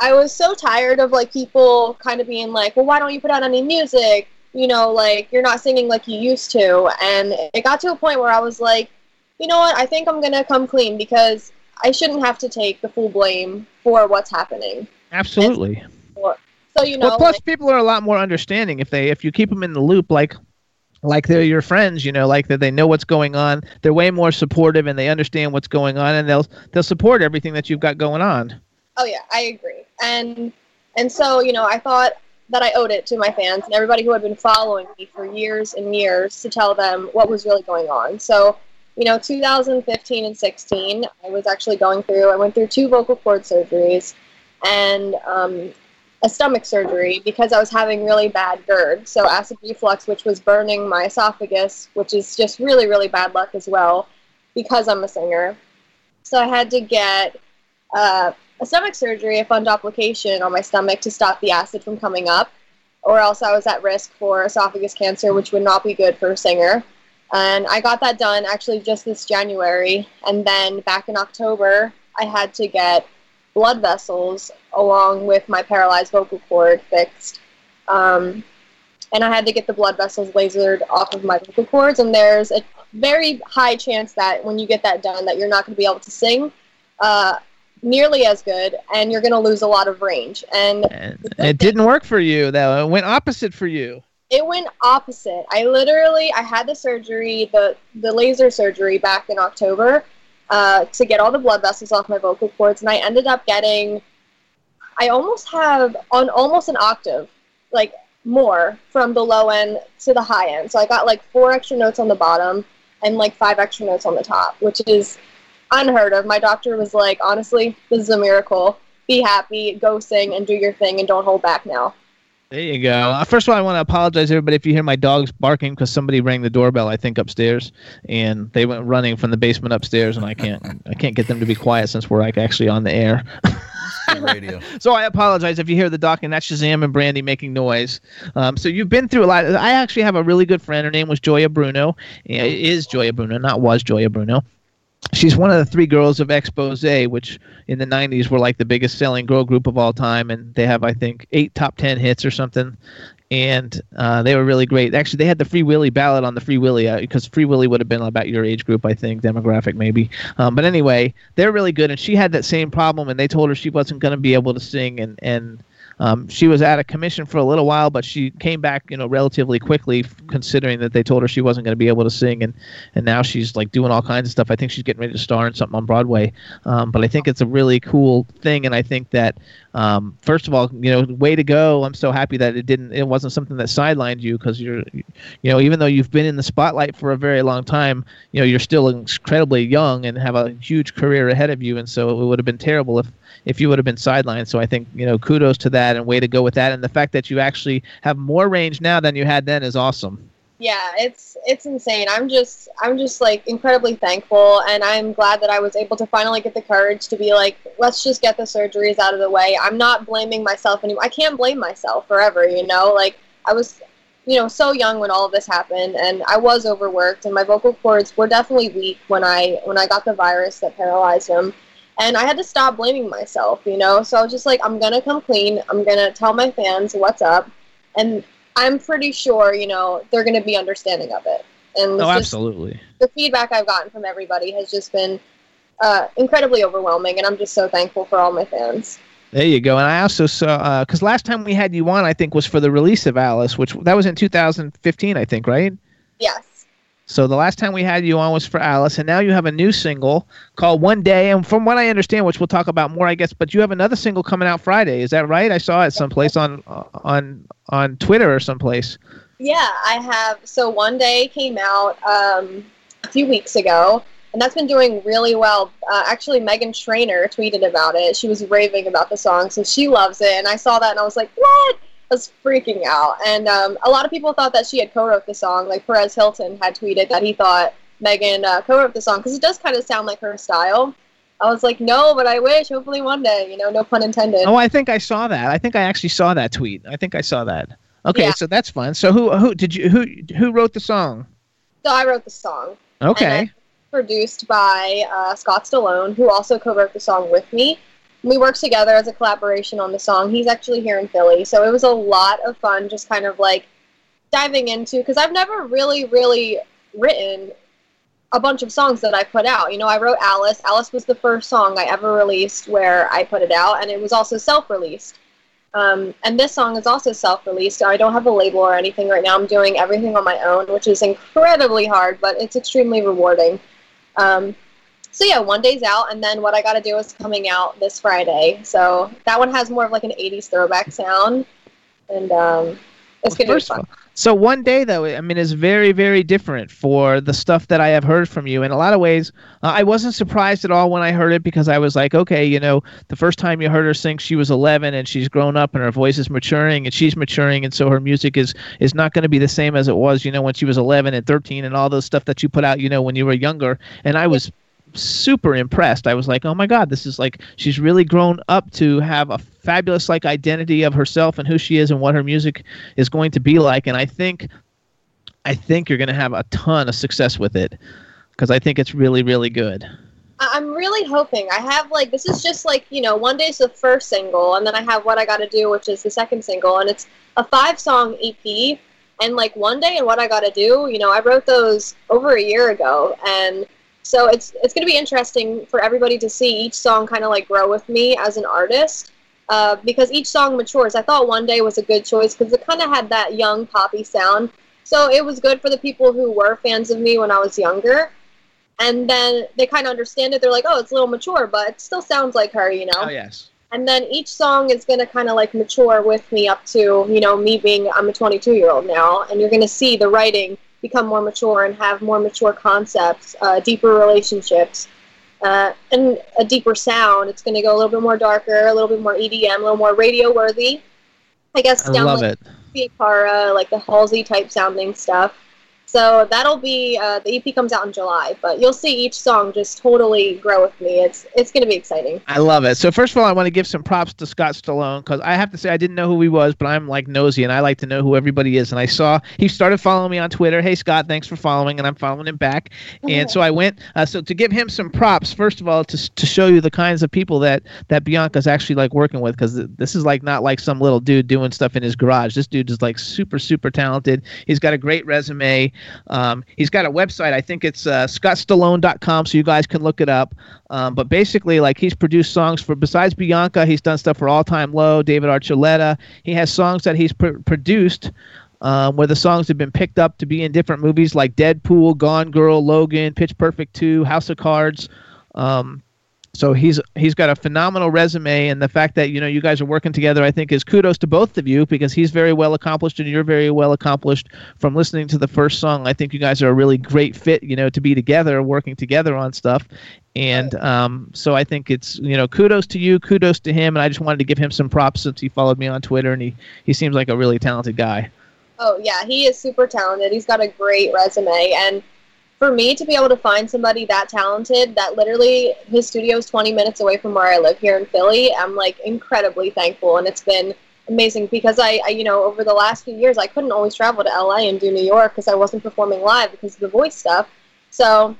I was so tired of like people kind of being like, well, why don't you put out any music? You know, like you're not singing like you used to. And it got to a point where I was like, you know what? I think I'm going to come clean because I shouldn't have to take the full blame for what's happening. Absolutely. So, you know, well, plus like- people are a lot more understanding if they if you keep them in the loop, like like they're your friends, you know, like that they know what's going on. They're way more supportive and they understand what's going on, and they'll they'll support everything that you've got going on. Oh yeah, I agree. And and so, you know, I thought that I owed it to my fans and everybody who had been following me for years and years to tell them what was really going on. So, you know, 2015 and 16, I was actually going through, I went through two vocal cord surgeries and um, a stomach surgery because I was having really bad GERD. So, acid reflux, which was burning my esophagus, which is just really, really bad luck as well because I'm a singer. So, I had to get uh, a stomach surgery, a fundoplication on my stomach to stop the acid from coming up, or else I was at risk for esophagus cancer, which would not be good for a singer. And I got that done actually just this January. And then back in October, I had to get blood vessels along with my paralyzed vocal cord fixed. Um, and I had to get the blood vessels lasered off of my vocal cords. And there's a very high chance that when you get that done, that you're not going to be able to sing uh, nearly as good, and you're going to lose a lot of range. And It didn't work for you, though. It went opposite for you. it went opposite. I literally I had the surgery, the the laser surgery back in October uh, to get all the blood vessels off my vocal cords, and I ended up getting I almost have on almost an octave, like more from the low end to the high end. So I got like four extra notes on the bottom and like five extra notes on the top, which is unheard of. My doctor was like, honestly, this is a miracle. Be happy, go sing, and do your thing, and don't hold back now. There you go. Uh, First of all, I want to apologize, everybody, if you hear my dogs barking because somebody rang the doorbell. I think upstairs, and they went running from the basement upstairs, and I can't, I can't get them to be quiet since we're like actually on the air. radio. <laughs> So I apologize if you hear the doc, and that's Shazam and Brandy making noise. Um, so you've been through a lot. I actually have a really good friend. Her name was Gioia Bruno. Eh, Is Gioia Bruno, not was Gioia Bruno. She's one of the three girls of Expose, which in the 90s were like the biggest selling girl group of all time. And they have, I think, eight top 10 hits or something. And uh, they were really great. Actually, they had the Free Willy ballad on the Free Willy uh, because Free Willy would have been about your age group, I think, demographic maybe. Um, but anyway, they're really good. And she had that same problem, and they told her she wasn't going to be able to sing. And, and um, she was out of commission for a little while, but she came back, you know, relatively quickly, considering that they told her she wasn't going to be able to sing, and and now she's like doing all kinds of stuff. I think she's getting ready to star in something on Broadway. Um, but I think it's a really cool thing, and I think that um, first of all, you know, way to go! I'm so happy that it didn't, it wasn't something that sidelined you because you're, you know, even though you've been in the spotlight for a very long time, you know, you're still incredibly young and have a huge career ahead of you, and so it would have been terrible if if you would have been sidelined. So I think you know kudos to that and way to go with that. And the fact that you actually have more range now than you had then is awesome. yeah it's it's insane i'm just i'm just like incredibly thankful and i'm glad that i was able to finally get the courage to be like let's just get the surgeries out of the way i'm not blaming myself anymore i can't blame myself forever you know like i was you know so young when all of this happened and i was overworked and my vocal cords were definitely weak when i when i got the virus that paralyzed them and i had to stop blaming myself you know so i was just like i'm gonna come clean i'm gonna tell my fans what's up and i'm pretty sure you know they're gonna be understanding of it and Oh, absolutely. the feedback i've gotten from everybody has just been uh, incredibly overwhelming and i'm just so thankful for all my fans There you go. And I also saw because last time we had you on, I think was for the release of Alice, which that was in 2015, I think, right? yes So the last time we had you on was for Alice, and now you have a new single called One Day. And from what I understand, which we'll talk about more, I guess, but you have another single coming out Friday. Is that right? I saw it someplace on on on Twitter or someplace. Yeah, I have. So one day came out um, a few weeks ago, and that's been doing really well. Uh, actually, Meghan Trainor tweeted about it. She was raving about the song, so she loves it. And I saw that, and I was like, "What?" I was freaking out. And um, a lot of people thought that she had co-wrote the song. Like Perez Hilton had tweeted that he thought Meghan uh, co-wrote the song because it does kind of sound like her style. I was like, "No, but I wish. Hopefully, one day. You know, no pun intended." Oh, I think I saw that. I think I actually saw that tweet. I think I saw that. Okay, Yeah. so that's fun. So who who did you who who wrote the song? So I wrote the song. Okay. produced by uh, Scott Stallone, who also co-wrote the song with me. We worked together as a collaboration on the song. He's actually here in Philly, so it was a lot of fun, just kind of like diving into because I've never really, really written a bunch of songs that I put out. You know, I wrote Alice. Alice was the first song I ever released where I put it out, and it was also self-released. Um, and this song is also self-released. I don't have a label or anything right now. I'm doing everything on my own, which is incredibly hard, but it's extremely rewarding. Um, so yeah, one day's out, and then what I got to do is coming out this Friday. So that one has more of like an '80s throwback sound, and um, it's gonna be fun. so one day though, I mean, is very, very different for the stuff that I have heard from you. In a lot of ways, uh, I wasn't surprised at all when I heard it because I was like, okay, you know, the first time you heard her sing, she was 11 and she's grown up and her voice is maturing and she's maturing, and so her music is is not going to be the same as it was, you know, when she was 11 and 13 and all those stuff that you put out, you know, when you were younger. And I was super impressed. I was like, "Oh my god, this is like she's really grown up to have a fabulous like identity of herself and who she is and what her music is going to be like." And I think I think you're going to have a ton of success with it because I think it's really really good. I'm really hoping. I have like this is just like you know one day's the first single, and then I have what I got to do, which is the second single, and it's a five song EP. And like one day and what I got to do, you know, I wrote those over a year ago, and so it's it's going to be interesting for everybody to see each song kind of like grow with me as an artist. Uh, because each song matures. I thought One Day was a good choice because it kind of had that young poppy sound. So it was good for the people who were fans of me when I was younger and then they kind of understand it. They're like, "Oh, it's a little mature, but it still sounds like her," you know. Oh yes. And then each song is going to kind of like mature with me up to, you know, me being I'm a 22 year old now, and you're going to see the writing become more mature and have more mature concepts, uh, deeper relationships, uh, and a deeper sound. It's going to go a little bit more darker, a little bit more EDM, a little more radio worthy. I guess I down love like it. the Akara, like the Halsey type sounding stuff. So that'll be uh, the EP comes out in July, but you'll see each song just totally grow with me. It's it's gonna be exciting. I love it. So first of all, I want to give some props to Scott Stallone because I have to say I didn't know who he was, but I'm like nosy and I like to know who everybody is. And I saw he started following me on Twitter. Hey Scott, thanks for following, and I'm following him back. And so I went. Uh, so to give him some props, first of all, to to show you the kinds of people that that Bianca's actually like working with, because this is like not like some little dude doing stuff in his garage. This dude is like super super talented. He's got a great resume. Um, he's got a website. I think it's uh, scottstallone.com, so you guys can look it up. Um, but basically, like he's produced songs for besides Bianca, he's done stuff for All Time Low, David Archuleta. He has songs that he's pr- produced. Um, where the songs have been picked up to be in different movies like Deadpool, Gone Girl, Logan, Pitch Perfect 2, House of Cards. Um, so he's he's got a phenomenal resume, and the fact that you know you guys are working together, I think, is kudos to both of you because he's very well accomplished and you're very well accomplished. From listening to the first song, I think you guys are a really great fit, you know, to be together, working together on stuff. And um, so I think it's you know kudos to you, kudos to him, and I just wanted to give him some props since he followed me on Twitter, and he he seems like a really talented guy. Oh yeah, he is super talented. He's got a great resume, and for me to be able to find somebody that talented, that literally his studio is 20 minutes away from where I live here in Philly, I'm like incredibly thankful, and it's been amazing because I, I you know, over the last few years, I couldn't always travel to LA and do New York because I wasn't performing live because of the voice stuff. So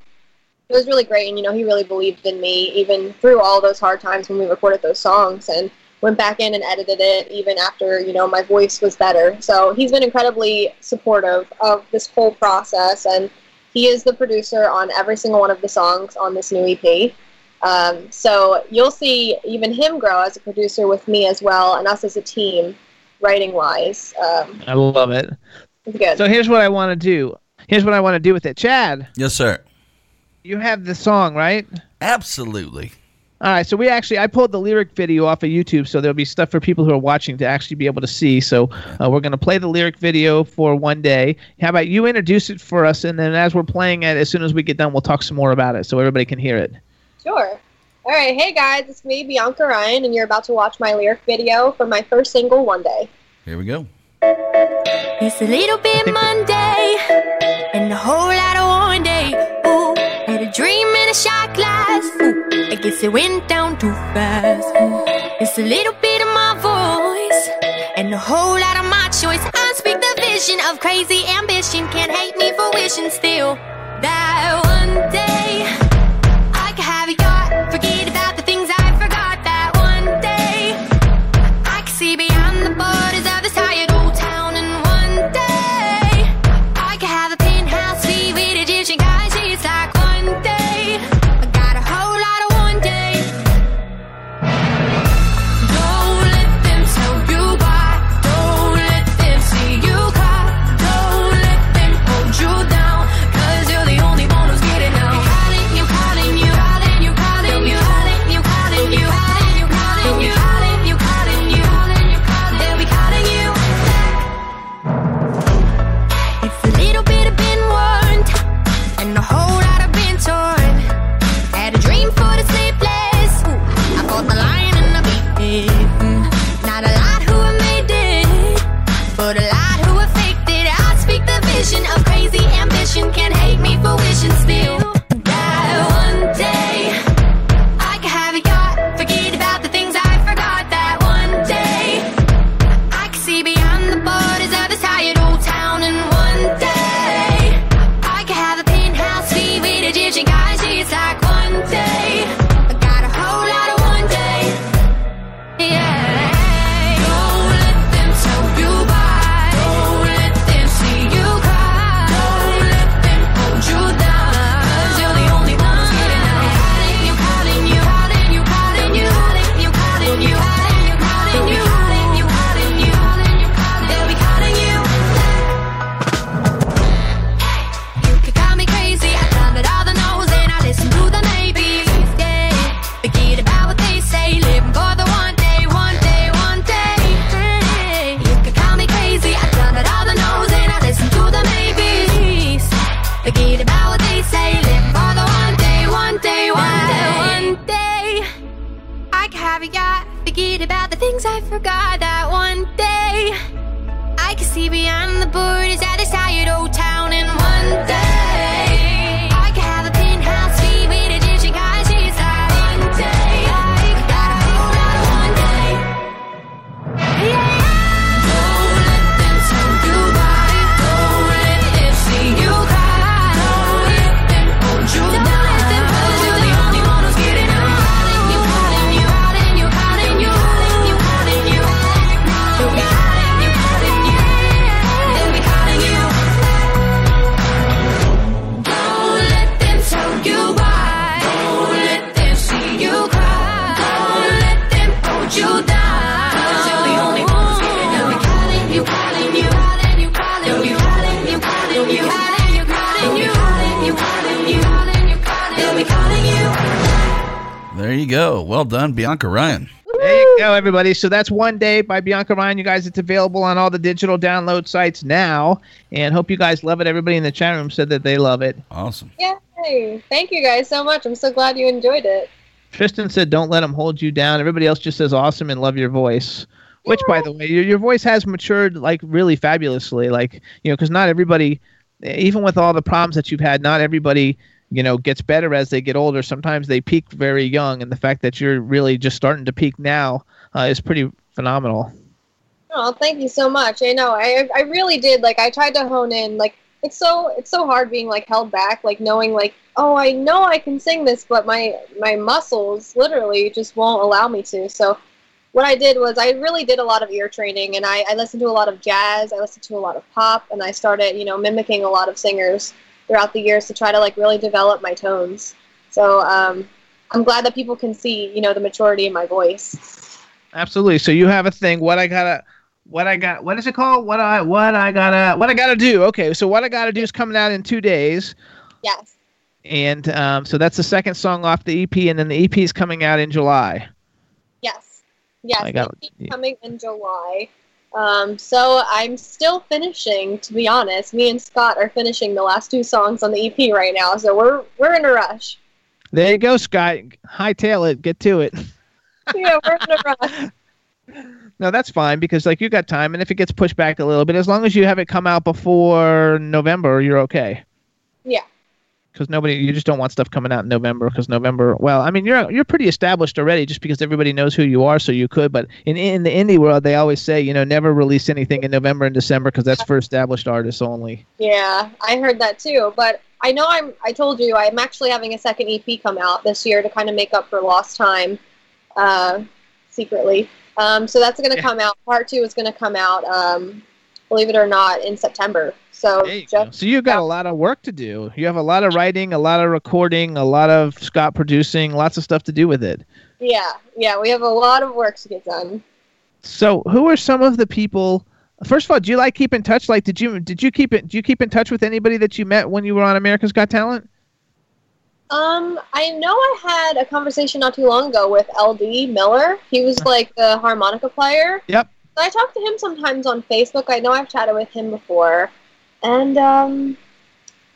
it was really great, and you know, he really believed in me even through all those hard times when we recorded those songs, and went back in and edited it even after you know my voice was better. So he's been incredibly supportive of this whole process, and he is the producer on every single one of the songs on this new EP. Um, so you'll see even him grow as a producer with me as well, and us as a team, writing wise. Um, I love it. it's good. So here's what I want to do. Here's what I want to do with it, Chad. Yes, sir. You have the song, right? Absolutely. All right, so we actually I pulled the lyric video off of YouTube, so there'll be stuff for people who are watching to actually be able to see. So uh, we're going to play the lyric video for one day. How about you introduce it for us, and then as we're playing it, as soon as we get done, we'll talk some more about it, so everybody can hear it. Sure. All right, hey guys, it's me, Bianca Ryan, and you're about to watch my lyric video for my first single, One Day. Here we go. It's a little bit Monday and a whole lot of It went down too fast. It's a little bit of my voice and a whole lot of my choice. I speak the vision of crazy ambition. Can't hate me for wishing still that forgot. That one day. I can see beyond the borders of this tired old oh, town Bianca Ryan. There you go, everybody. So that's One Day by Bianca Ryan. You guys, it's available on all the digital download sites now. And hope you guys love it. Everybody in the chat room said that they love it. Awesome. Yay! Thank you guys so much. I'm so glad you enjoyed it. Tristan said, "Don't let them hold you down." Everybody else just says, "Awesome" and love your voice. Which, by the way, your, your voice has matured like really fabulously. Like you know, because not everybody, even with all the problems that you've had, not everybody you know gets better as they get older. Sometimes they peak very young, and the fact that you're really just starting to peak now uh, is pretty phenomenal. Oh, thank you so much. I know. I I really did. Like I tried to hone in. Like it's so it's so hard being like held back. Like knowing like oh I know I can sing this, but my my muscles literally just won't allow me to. So what I did was I really did a lot of ear training, and I, I listened to a lot of jazz. I listened to a lot of pop, and I started you know mimicking a lot of singers throughout the years to try to like really develop my tones. So um, I'm glad that people can see you know the maturity in my voice. Absolutely. So you have a thing. What I gotta, what I got, what is it called? What I, what I gotta, what I gotta do. Okay. So what I gotta do is coming out in two days, Yes. and um, so that's the second song off the EP, and then the EP is coming out in July. Yes. Yes. Got- coming in July. Um, so I'm still finishing, to be honest. Me and Scott are finishing the last two songs on the EP right now, so we're we're in a rush. There you go, Scott. Hightail it. Get to it. <laughs> yeah, we're in a rush. <laughs> No, that's fine because like you got time, and if it gets pushed back a little bit, as long as you have it come out before November, you're okay. Yeah. Because nobody you just don't want stuff coming out in November because November. Well, I mean you're you're pretty established already just because everybody knows who you are, so you could. But in in the indie world, they always say you know never release anything in November and December because that's for established artists only. Yeah, I heard that too. But I know I'm. I told you I'm actually having a second EP come out this year to kind of make up for lost time, uh, secretly. Um, so that's going to Yeah. come out. Part two is going to come out. Um, believe it or not, in September. So you go. So you've got a lot of work to do. You have a lot of writing, a lot of recording, a lot of Scott producing, lots of stuff to do with it. yeah, yeah, we have a lot of work to get done. So, who are some of the people? First of all, do you like keep in touch? Like, did you did you keep it? Do you keep in touch with anybody that you met when you were on America's Got Talent? Um, I know I had a conversation not too long ago with LD Miller. He was like the harmonica player. Yep. I talk to him sometimes on Facebook. I know I've chatted with him before, and um,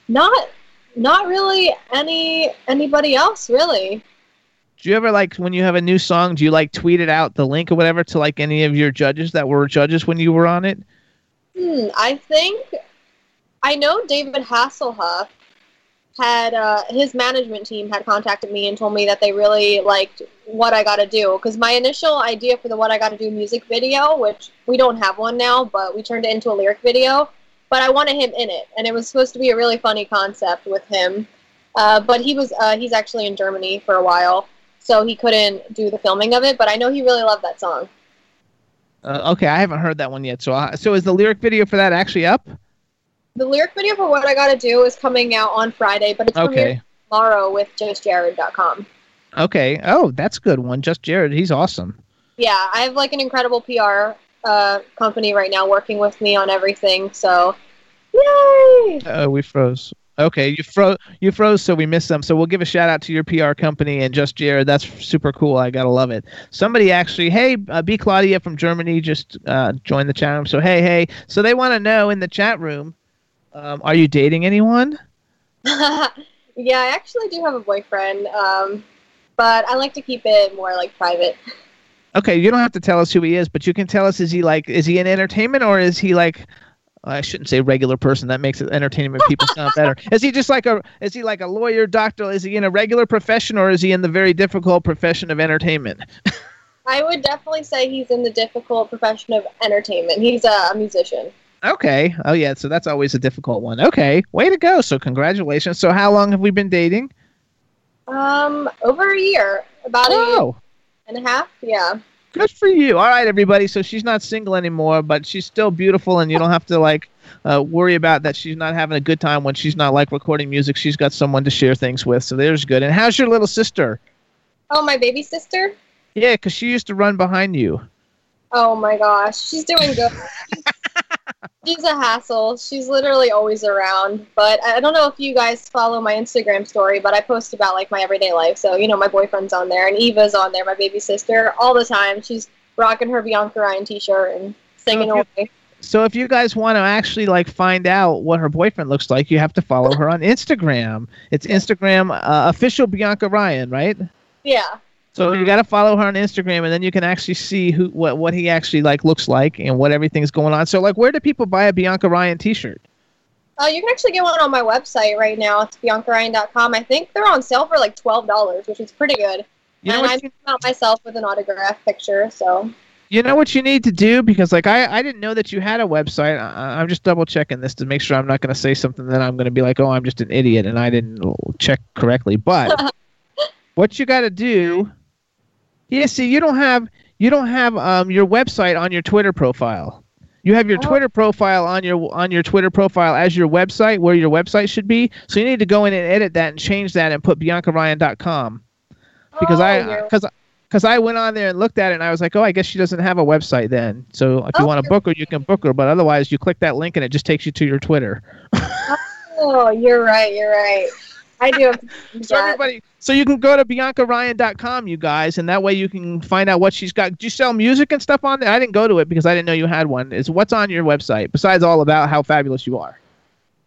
not not really any anybody else really. Do you ever like when you have a new song? Do you like tweet it out the link or whatever to like any of your judges that were judges when you were on it? Hmm, I think I know David Hasselhoff had uh, his management team had contacted me and told me that they really liked what I got to do because my initial idea for the what I got to do music video, which we don't have one now, but we turned it into a lyric video. But I wanted him in it, and it was supposed to be a really funny concept with him. Uh, but he was uh, he's actually in Germany for a while, so he couldn't do the filming of it. But I know he really loved that song. Uh, okay, I haven't heard that one yet. So, uh, so is the lyric video for that actually up? The lyric video for what I got to do is coming out on Friday, but it's Okay. tomorrow with justjared.com. Okay. Oh, that's a good one. Just Jared, he's awesome. Yeah, I have like an incredible PR uh, company right now working with me on everything. So, yay! Oh, we froze. Okay, you froze. You froze, so we missed them. So we'll give a shout out to your PR company and just Jared. That's super cool. I gotta love it. Somebody actually, hey, uh, B Claudia from Germany just uh, joined the chat room. So hey, hey. So they want to know in the chat room, um, are you dating anyone? <laughs> yeah, I actually do have a boyfriend, um, but I like to keep it more like private. <laughs> Okay, you don't have to tell us who he is, but you can tell us is he like is he in entertainment or is he like I shouldn't say regular person. That makes it entertainment people <laughs> sound better. Is he just like a is he like a lawyer, doctor? Is he in a regular profession or is he in the very difficult profession of entertainment? <laughs> I would definitely say he's in the difficult profession of entertainment. He's a musician. Okay. Oh yeah, so that's always a difficult one. Okay. Way to go. So congratulations. So how long have we been dating? Um, over a year, about a year Oh. And a half. Yeah. Good for you. All right, everybody. So she's not single anymore, but she's still beautiful, and you don't have to like uh, worry about that she's not having a good time when she's not like recording music. She's got someone to share things with. So there's good. And how's your little sister? Oh, my baby sister. Yeah, because she used to run behind you. Oh my gosh, she's doing good. <laughs> she's a hassle. She's literally always around. But I don't know if you guys follow my Instagram story, but I post about like my everyday life. So you know, my boyfriend's on there, and Eva's on there, my baby sister, all the time. She's rocking her Bianca Ryan T-shirt and singing away. So if you guys want to actually like find out what her boyfriend looks like, you have to follow her on Instagram. It's Instagram uh, official Bianca Ryan, right? Yeah. So you got to follow her on Instagram, and then you can actually see who what what he actually like looks like and what everything's going on. So like, where do people buy a Bianca Ryan T-shirt? Uh, you can actually get one on my website right now. It's biancaryan.com. I think they're on sale for like twelve dollars, which is pretty good. You and I you- out myself with an autograph picture. So You know what you need to do because like I I didn't know that you had a website. I, I'm just double checking this to make sure I'm not going to say something that I'm going to be like, oh, I'm just an idiot and I didn't check correctly. But <laughs> what you got to do, yeah. See, you don't have you don't have um your website on your Twitter profile. You have your Oh. Twitter profile on your on your Twitter profile as your website where your website should be. So you need to go in and edit that and change that and put biancaryan.com because Oh, I because because I went on there and looked at it and I was like, oh, I guess she doesn't have a website then. So if you Oh, want to book her, you can book her, but otherwise, you click that link and it just takes you to your Twitter. <laughs> oh, you're right. You're right. I do. Have to do So that. everybody, so you can go to BiancaRyan.com, you guys, and that way you can find out what she's got. Do you sell music and stuff on there? I didn't go to it because I didn't know you had one. Is what's on your website besides all about how fabulous you are?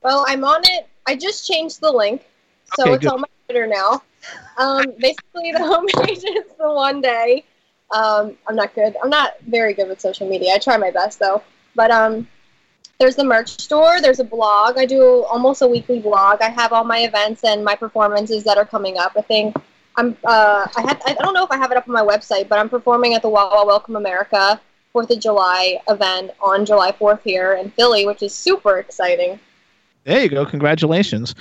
Well, I'm on it. I just changed the link, so Okay, it's good. on my Twitter now. Um, basically, the <laughs> homepage is the one day. Um, I'm not good. I'm not very good with social media. I try my best though. But um, there's the merch store. There's a blog. I do almost a weekly blog. I have all my events and my performances that are coming up. I think I'm. Uh, I have. I don't know if I have it up on my website, but I'm performing at the Wawa Welcome America Fourth of July event on July 4th here in Philly, which is super exciting. There you go. Congratulations.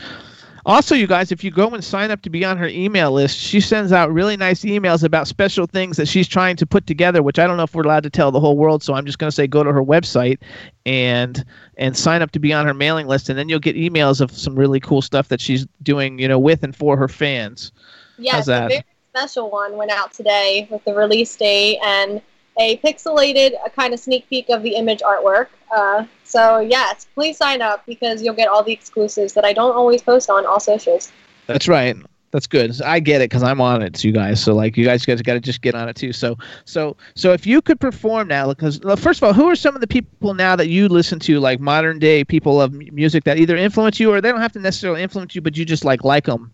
Also, you guys, if you go and sign up to be on her email list, she sends out really nice emails about special things that she's trying to put together, which I don't know if we're allowed to tell the whole world. So I'm just going to say go to her website and and sign up to be on her mailing list, and then you'll get emails of some really cool stuff that she's doing, you know, with and for her fans. Yes, a very special one went out today with the release date and a pixelated a kind of sneak peek of the image artwork. Uh, so yes, please sign up because you'll get all the exclusives that I don't always post on all socials. That's right. That's good. I get it because I'm on it, you guys. So like, you guys guys got to just get on it too. So so so if you could perform now, because first of all, who are some of the people now that you listen to, like modern day people of music that either influence you or they don't have to necessarily influence you, but you just like like them.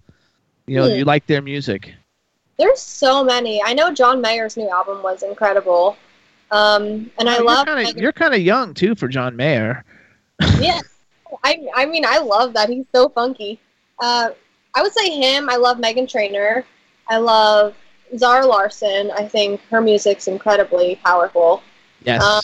You know, Hmm. you like their music. There's so many. I know John Mayer's new album was incredible, um, and I Oh, love. You're kind of you're kind of young too for John Mayer. <laughs> yeah, I I mean I love that he's so funky. Uh, I would say him. I love Meghan Trainor. I love Zara Larsson. I think her music's incredibly powerful. Yes. Um,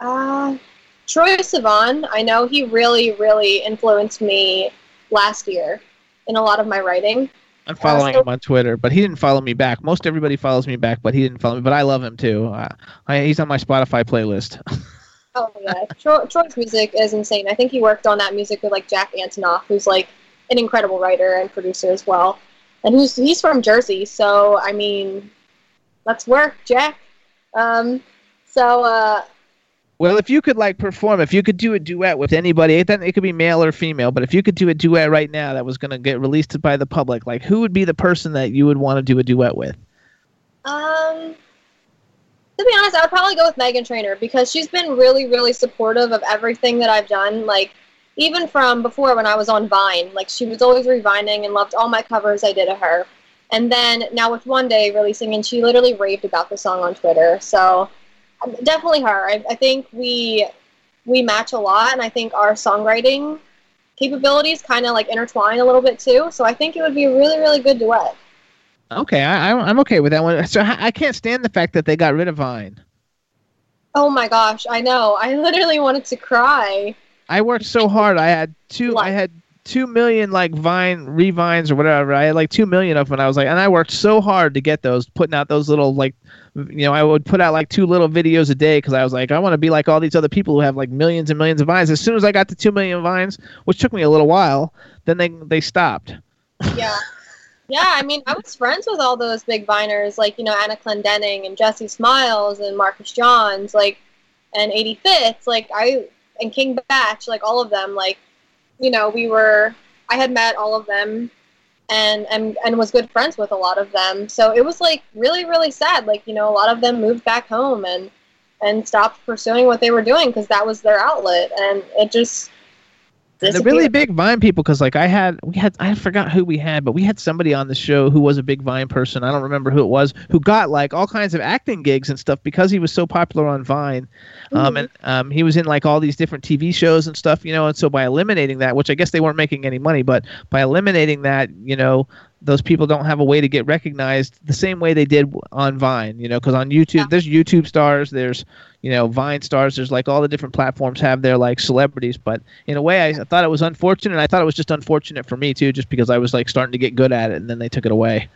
Uh, Troye Sivan. I know he really really influenced me last year in a lot of my writing. I'm following so- him on Twitter, but he didn't follow me back. Most everybody follows me back, but he didn't follow me. But I love him too. Uh, I, he's on my Spotify playlist. <laughs> Oh yeah, Troy, Troy's music is insane. I think he worked on that music with like Jack Antonoff, who's like an incredible writer and producer as well, and who's he's from Jersey. So I mean, let's work, Jack. Um, so uh, Well, if you could like perform, if you could do a duet with anybody, then it could be male or female. But if you could do a duet right now that was going to get released by the public, like who would be the person that you would want to do a duet with? Um, to be honest, I would probably go with Meghan Trainor because she's been really, really supportive of everything that I've done. Like, even from before when I was on Vine, like she was always revining and loved all my covers I did of her. And then now with One Day releasing, and she literally raved about the song on Twitter. So definitely her. I, I think we we match a lot, and I think our songwriting capabilities kind of like intertwine a little bit too. So I think it would be a really, really good duet. Okay, I, I'm okay with that one. So I I can't stand the fact that they got rid of Vine. Oh my gosh, I know. I literally wanted to cry. I worked so hard. I had two. I had two million like Vine revines or whatever. I had like two million of them. And I was like, and I worked so hard to get those, putting out those little like, you know, I would put out like two little videos a day because I was like, I want to be like all these other people who have like millions and millions of vines. As soon as I got to two million vines, which took me a little while, then they they stopped. Yeah. <laughs> Yeah, I mean, I was friends with all those big viners, like, you know, Anna Clendening and Jesse Smiles and Marcus Johns, like, and 85th, like, I, and King Bach, like, all of them, like, you know, we were, I had met all of them and, and, and was good friends with a lot of them. So it was, like, really, really sad. Like, you know, a lot of them moved back home and, and stopped pursuing what they were doing because that was their outlet. And it just, the really big Vine people, because like I had, we had, I forgot who we had, but we had somebody on the show who was a big Vine person. I don't remember who it was, who got like all kinds of acting gigs and stuff because he was so popular on Vine. Um, and um, he was in like all these different TV shows and stuff, you know. And so by eliminating that, which I guess they weren't making any money, but by eliminating that, you know, those people don't have a way to get recognized the same way they did on Vine, you know, because on YouTube, there's YouTube stars, there's, you know, Vine stars, there's like all the different platforms have their like celebrities. But in a way, I, I thought it was unfortunate. And I thought it was just unfortunate for me too, just because I was like starting to get good at it and then they took it away.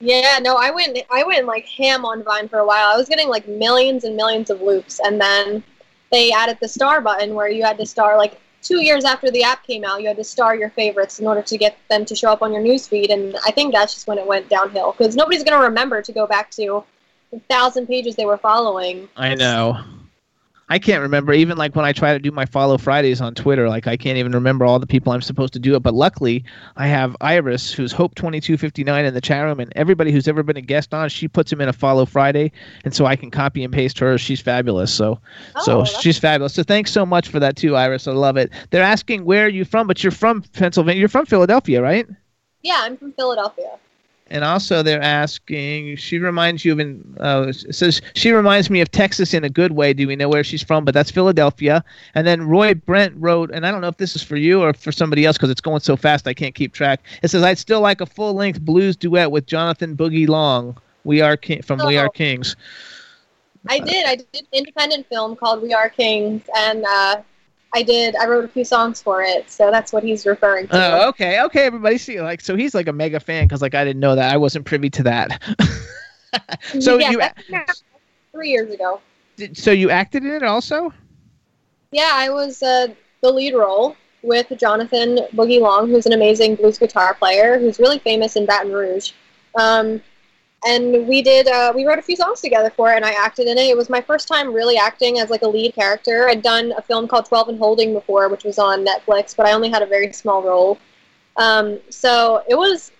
Yeah, no, I went I went like ham on Vine for a while. I was getting like millions and millions of loops and then they added the star button where you had to star like 2 years after the app came out, you had to star your favorites in order to get them to show up on your newsfeed and I think that's just when it went downhill cuz nobody's going to remember to go back to 1000 pages they were following. I know. I can't remember even like when I try to do my follow Fridays on Twitter, like I can't even remember all the people I'm supposed to do it. But luckily, I have Iris, who's Hope twenty two fifty nine in the chat room, and everybody who's ever been a guest on, she puts him in a follow Friday, and so I can copy and paste her. She's fabulous. So, oh, so she's fabulous. So thanks so much for that too, Iris. I love it. They're asking where are you from, but you're from Pennsylvania. You're from Philadelphia, right? Yeah, I'm from Philadelphia. And also, they're asking. She reminds you of. In, uh, says she reminds me of Texas in a good way. Do we know where she's from? But that's Philadelphia. And then Roy Brent wrote, and I don't know if this is for you or for somebody else because it's going so fast I can't keep track. It says I'd still like a full length blues duet with Jonathan Boogie Long. We are King from We Are Oh. Kings. I did. I did an independent film called We Are Kings, and uh, I did. I wrote a few songs for it, so that's what he's referring to. Oh, okay, okay, everybody. See, like, so he's like a mega fan because, like, I didn't know that. I wasn't privy to that. <laughs> so yeah, you, three years ago. did, so you acted in it also? Yeah, I was uh, the lead role with Jonathan Boogie Long, who's an amazing blues guitar player who's really famous in Baton Rouge. Um, and we did uh, we wrote a few songs together for it, and I acted in it. It was my first time really acting as like a lead character. I'd done a film called Twelve and Holding before, which was on Netflix, but I only had a very small role. Um, so it was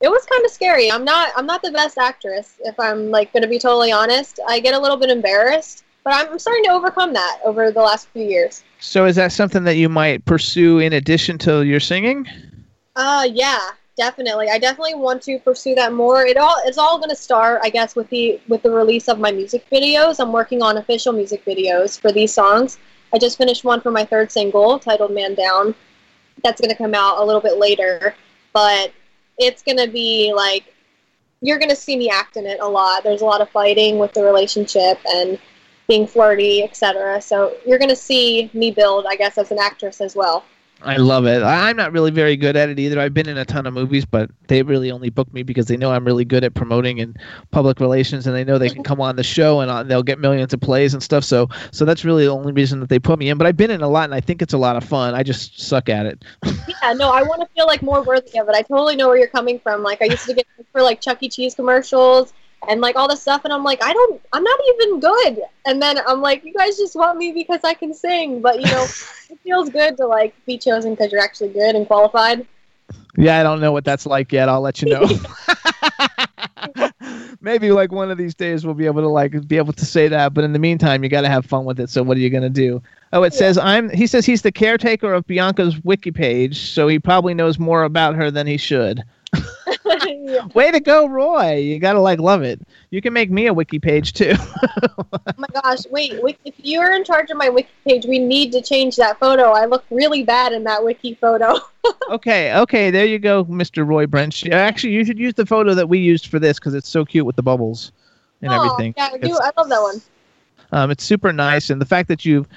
it was kind of scary. I'm not I'm not the best actress, if I'm like going to be totally honest. I get a little bit embarrassed, but I'm, I'm starting to overcome that over the last few years. So is that something that you might pursue in addition to your singing? Uh, yeah, definitely. I definitely want to pursue that more. It all it's all going to start, I guess, with the with the release of my music videos. I'm working on official music videos for these songs. I just finished one for my third single titled "Man Down." That's going to come out a little bit later, but it's going to be like you're going to see me act in it a lot. There's a lot of fighting with the relationship and being flirty, etc. So you're going to see me build, I guess, as an actress as well. I love it. I'm not really very good at it either. I've been in a ton of movies, but they really only book me because they know I'm really good at promoting and public relations, and they know they can come on the show and uh, they'll get millions of plays and stuff. So, so that's really the only reason that they put me in. But I've been in a lot, and I think it's a lot of fun. I just suck at it. <laughs> Yeah, no, I want to feel like more worthy of it. I totally know where you're coming from. Like I used to get <laughs> for like Chuck E. Cheese commercials and like all this stuff, and I'm like, I don't, I'm not even good. And then I'm like, you guys just want me because I can sing, but you know, <laughs> it feels good to like be chosen because you're actually good and qualified. Yeah, I don't know what that's like yet. I'll let you know. <laughs> <laughs> Maybe like one of these days we'll be able to like be able to say that, but in the meantime, you got to have fun with it. So what are you gonna do? Oh, it says I'm. He says he's the caretaker of Bianca's wiki page, so he probably knows more about her than he should. <laughs> Way to go, Roy! You gotta like love it. You can make me a wiki page too. <laughs> Oh my gosh, wait, if you're in charge of my wiki page, we need to change that photo. I look really bad in that wiki photo. <laughs> okay, okay, there you go, Mr. Roy Brent. Actually, you should use the photo that we used for this because it's so cute with the bubbles and oh, everything. yeah, I do. It's- I love that one. Um, it's super nice, and the fact that you've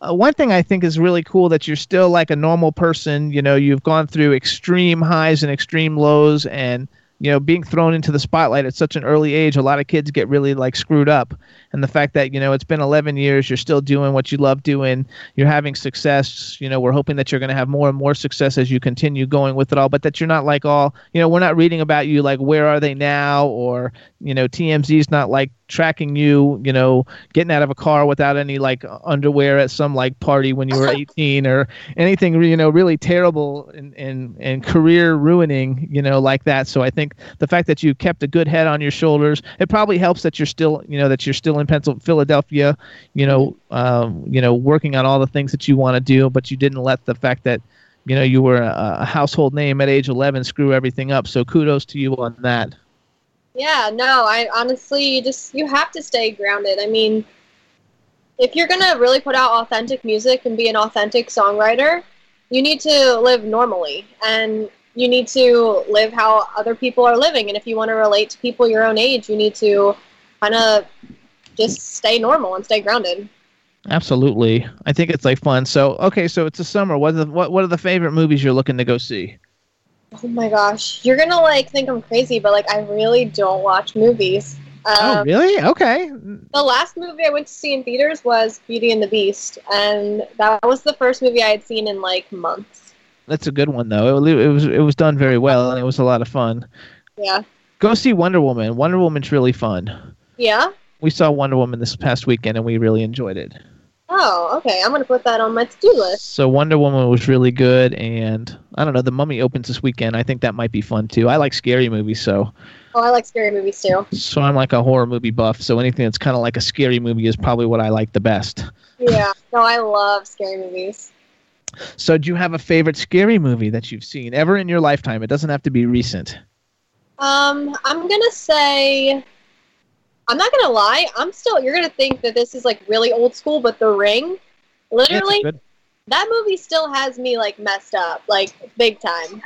uh, one thing I think is really cool that you're still like a normal person. You know, you've gone through extreme highs and extreme lows, and you know, being thrown into the spotlight at such an early age, a lot of kids get really like screwed up. And the fact that you know it's been 11 years, you're still doing what you love doing, you're having success. You know, we're hoping that you're going to have more and more success as you continue going with it all. But that you're not like all, you know, we're not reading about you like where are they now, or you know, TMZ's not like tracking you, you know, getting out of a car without any like underwear at some like party when you were <laughs> 18 or anything, you know, really terrible and, and, and career ruining, you know, like that. So I think the fact that you kept a good head on your shoulders, it probably helps that you're still, you know, that you're still in Pencil, Philadelphia, you know, um, you know, working on all the things that you want to do, but you didn't let the fact that, you know, you were a, a household name at age 11 screw everything up. So kudos to you on that. Yeah, no, I honestly you just you have to stay grounded. I mean, if you're gonna really put out authentic music and be an authentic songwriter, you need to live normally and you need to live how other people are living. And if you want to relate to people your own age, you need to kind of just stay normal and stay grounded. Absolutely. I think it's like fun. So, okay, so it's a summer. What are the, what what are the favorite movies you're looking to go see? Oh my gosh, you're gonna like think I'm crazy, but like I really don't watch movies. oh, Um, really? Okay. The last movie I went to see in theaters was Beauty and the Beast, and that was the first movie I had seen in like months. That's a good one though. It, it was it was done very well and it was a lot of fun. Yeah. Go see Wonder Woman. Wonder Woman's really fun. Yeah? We saw Wonder Woman this past weekend and we really enjoyed it. Oh, okay. I'm gonna put that on my to-do list. So Wonder Woman was really good and I don't know, The Mummy opens this weekend. I think that might be fun too. I like scary movies, so Oh, I like scary movies too. so I'm like a horror movie buff, so anything that's kind of like a scary movie is probably what I like the best. Yeah. No, I love scary movies. So, do you have a favorite scary movie that you've seen ever in your lifetime? It doesn't have to be recent. Um, I'm gonna say. I'm not gonna lie. I'm still. You're gonna think that this is like really old school, but The Ring, literally, good. that movie still has me like messed up, like big time.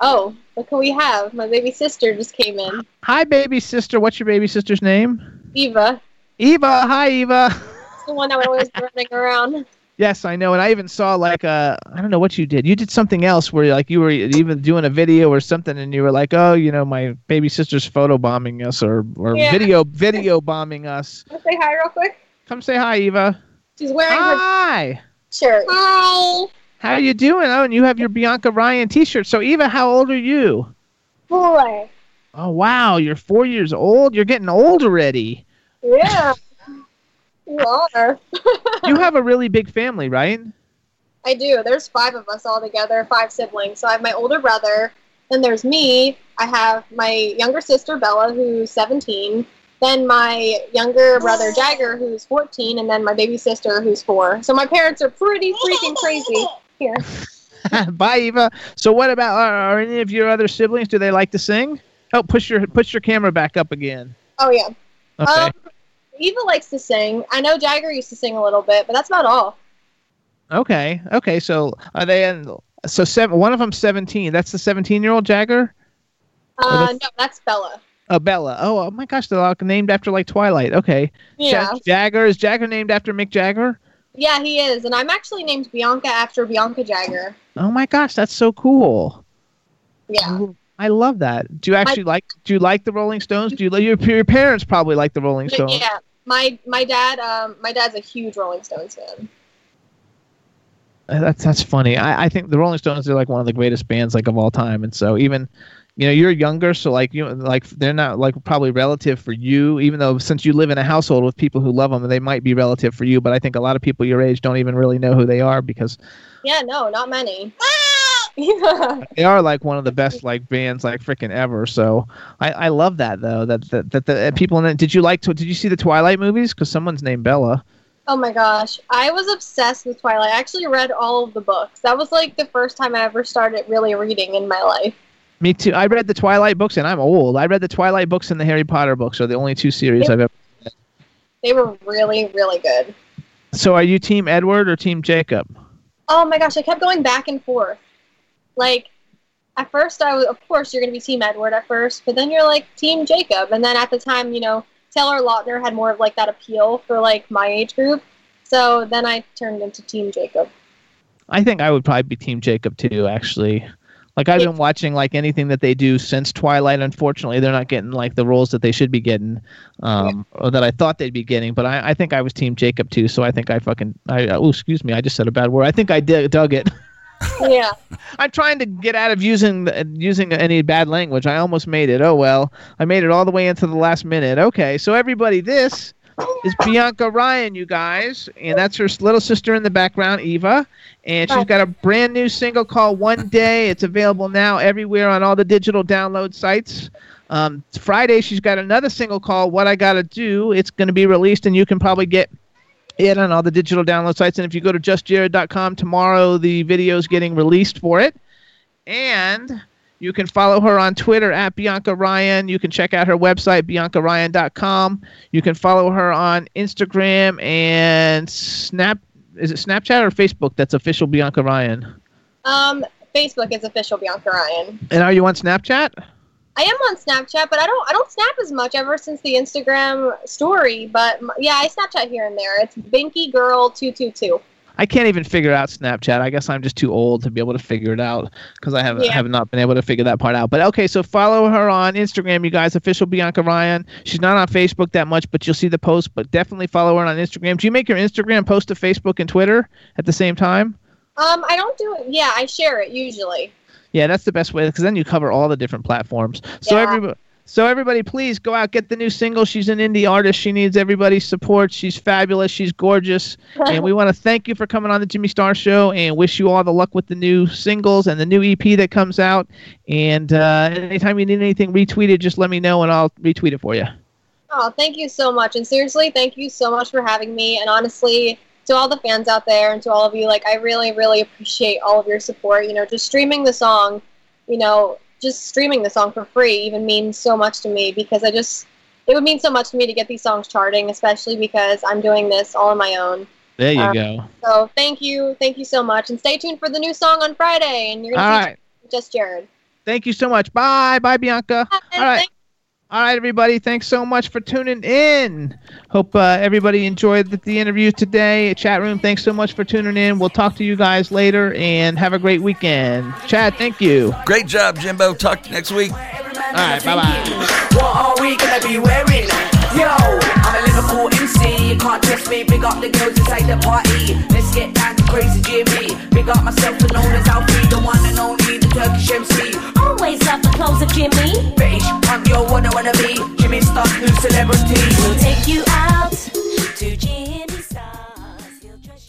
Oh, look who we have! My baby sister just came in. Hi, baby sister. What's your baby sister's name? Eva, Eva. Hi, Eva. it's the one that would always running around. Yes, I know, and I even saw like uh, I don't know what you did. You did something else where like you were even doing a video or something, and you were like, oh, you know, my baby sister's photo bombing us or or Yeah. video video bombing us. Wanna say hi real quick. Come say hi, Eva. She's wearing her Hi. shirt. Hi. How are you doing? Oh, and you have your Bianca Ryan T-shirt. So Eva, how old are you? Four. Oh wow, you're four years old. You're getting old already. Yeah. You are. You have a really big family, right? I do. There's five of us all together, five siblings. So I have my older brother, then there's me. I have my younger sister Bella, who's 17. Then my younger brother Jagger, who's 14, and then my baby sister, who's four. So my parents are pretty freaking crazy. Here. <laughs> Bye, Eva. So what about are, are any of your other siblings? Do they like to sing? Oh, push your push your camera back up again. Oh yeah. Okay. Um, Eva likes to sing. I know Jagger used to sing a little bit, but that's about all. okay. Okay. So are they in? So seven. One of them seventeen. That's the seventeen-year-old Jagger. Uh, that's- no, that's Bella. Oh, Bella. Oh, oh my gosh, they're all named after like Twilight. Okay. Yeah. Ja- Jagger is Jagger named after Mick Jagger? Yeah, he is, and I'm actually named Bianca after Bianca Jagger. Oh my gosh, that's so cool. Yeah. I love that. Do you actually like? Do you like the Rolling Stones? Do you your your parents probably like the Rolling Stones? Yeah, my my dad, um, my dad's a huge Rolling Stones fan. Uh, That's that's funny. I, I think the Rolling Stones are like one of the greatest bands like of all time, and so even you know you're younger, so like you like they're not like probably relative for you, even though since you live in a household with people who love them, they might be relative for you. But I think a lot of people your age don't even really know who they are because Yeah, no, not many. Yeah. they are like one of the best like bands like freaking ever. So I, I love that though that that that the uh, people in it. Did you like to? Did you see the Twilight movies? Because someone's named Bella. Oh my gosh, I was obsessed with Twilight. I actually read all of the books. That was like the first time I ever started really reading in my life. Me too. I read the Twilight books, and I'm old. I read the Twilight books and the Harry Potter books are the only two series I've ever. Read. They were really, really good. So are you Team Edward or Team Jacob? Oh my gosh, I kept going back and forth. Like, at first, I was, of course, you're going to be Team Edward at first, but then you're like Team Jacob. And then at the time, you know, Taylor Lautner had more of like that appeal for like my age group. So then I turned into Team Jacob. I think I would probably be Team Jacob too. Actually, like I've been watching like anything that they do since Twilight. Unfortunately, they're not getting like the roles that they should be getting, um, or that I thought they'd be getting. But I, I think I was Team Jacob too. So I think I fucking I oh excuse me, I just said a bad word. I think I did, dug it. <laughs> yeah. <laughs> I'm trying to get out of using the- using any bad language. I almost made it. Oh well, I made it all the way into the last minute. Okay, so everybody, this is Bianca Ryan, you guys, and that's her little sister in the background, Eva, and she's got a brand new single called "One Day." It's available now everywhere on all the digital download sites. Um, Friday, she's got another single called "What I Gotta Do." It's going to be released, and you can probably get it on all the digital download sites. And if you go to justjared.com tomorrow, the video is getting released for it. And you can follow her on Twitter at Bianca Ryan. You can check out her website, biancaryan.com. You can follow her on Instagram and Snap. Is it Snapchat or Facebook that's official Bianca Ryan? Um, Facebook is official Bianca Ryan. And are you on Snapchat? I am on Snapchat, but I don't I don't snap as much ever since the Instagram story. But yeah, I Snapchat here and there. It's Binky Girl two two two. I can't even figure out Snapchat. I guess I'm just too old to be able to figure it out because I have Yeah. have not been able to figure that part out. But okay, so follow her on Instagram, you guys. Official Bianca Ryan. She's not on Facebook that much, but you'll see the post. But definitely follow her on Instagram. Do you make your Instagram post to Facebook and Twitter at the same time? Um, I don't do it. Yeah, I share it usually. Yeah, that's the best way because then you cover all the different platforms. So Yeah. everybody. So everybody, please go out get the new single. She's an indie artist. She needs everybody's support. She's fabulous. She's gorgeous, <laughs> and we want to thank you for coming on the Jimmy Star Show and wish you all the luck with the new singles and the new EP that comes out. And uh, anytime you need anything retweeted, just let me know and I'll retweet it for you. Oh, thank you so much. And seriously, thank you so much for having me. And honestly, to all the fans out there and to all of you, like I really, really appreciate all of your support. You know, just streaming the song, you know, just streaming the song for free even means so much to me because I just it would mean so much to me to get these songs charting, especially because I'm doing this all on my own. There you Uh, go. So thank you, thank you so much, and stay tuned for the new song on Friday. And you're gonna All right. just Jared. Thank you so much. Bye. Bye, Bianca. All right. All right, everybody. Thanks so much for tuning in. Hope uh, everybody enjoyed the, the interview today. Chat room, thanks so much for tuning in. We'll talk to you guys later and have a great weekend. Chad, thank you. Great job, Jimbo. Talk to you next week. All right, bye bye. What are we gonna be wearing? Yo, I'm a Liverpool MC. You can't test me. Big up the girls inside the party beats get down to crazy Jimmy. Big up myself and known as Alfie, the one and only, the Turkish MC. Always love the clothes of Jimmy. Bitch, I'm your what I wanna be. Jimmy Stark, new celebrity. We'll take you out to Jimmy.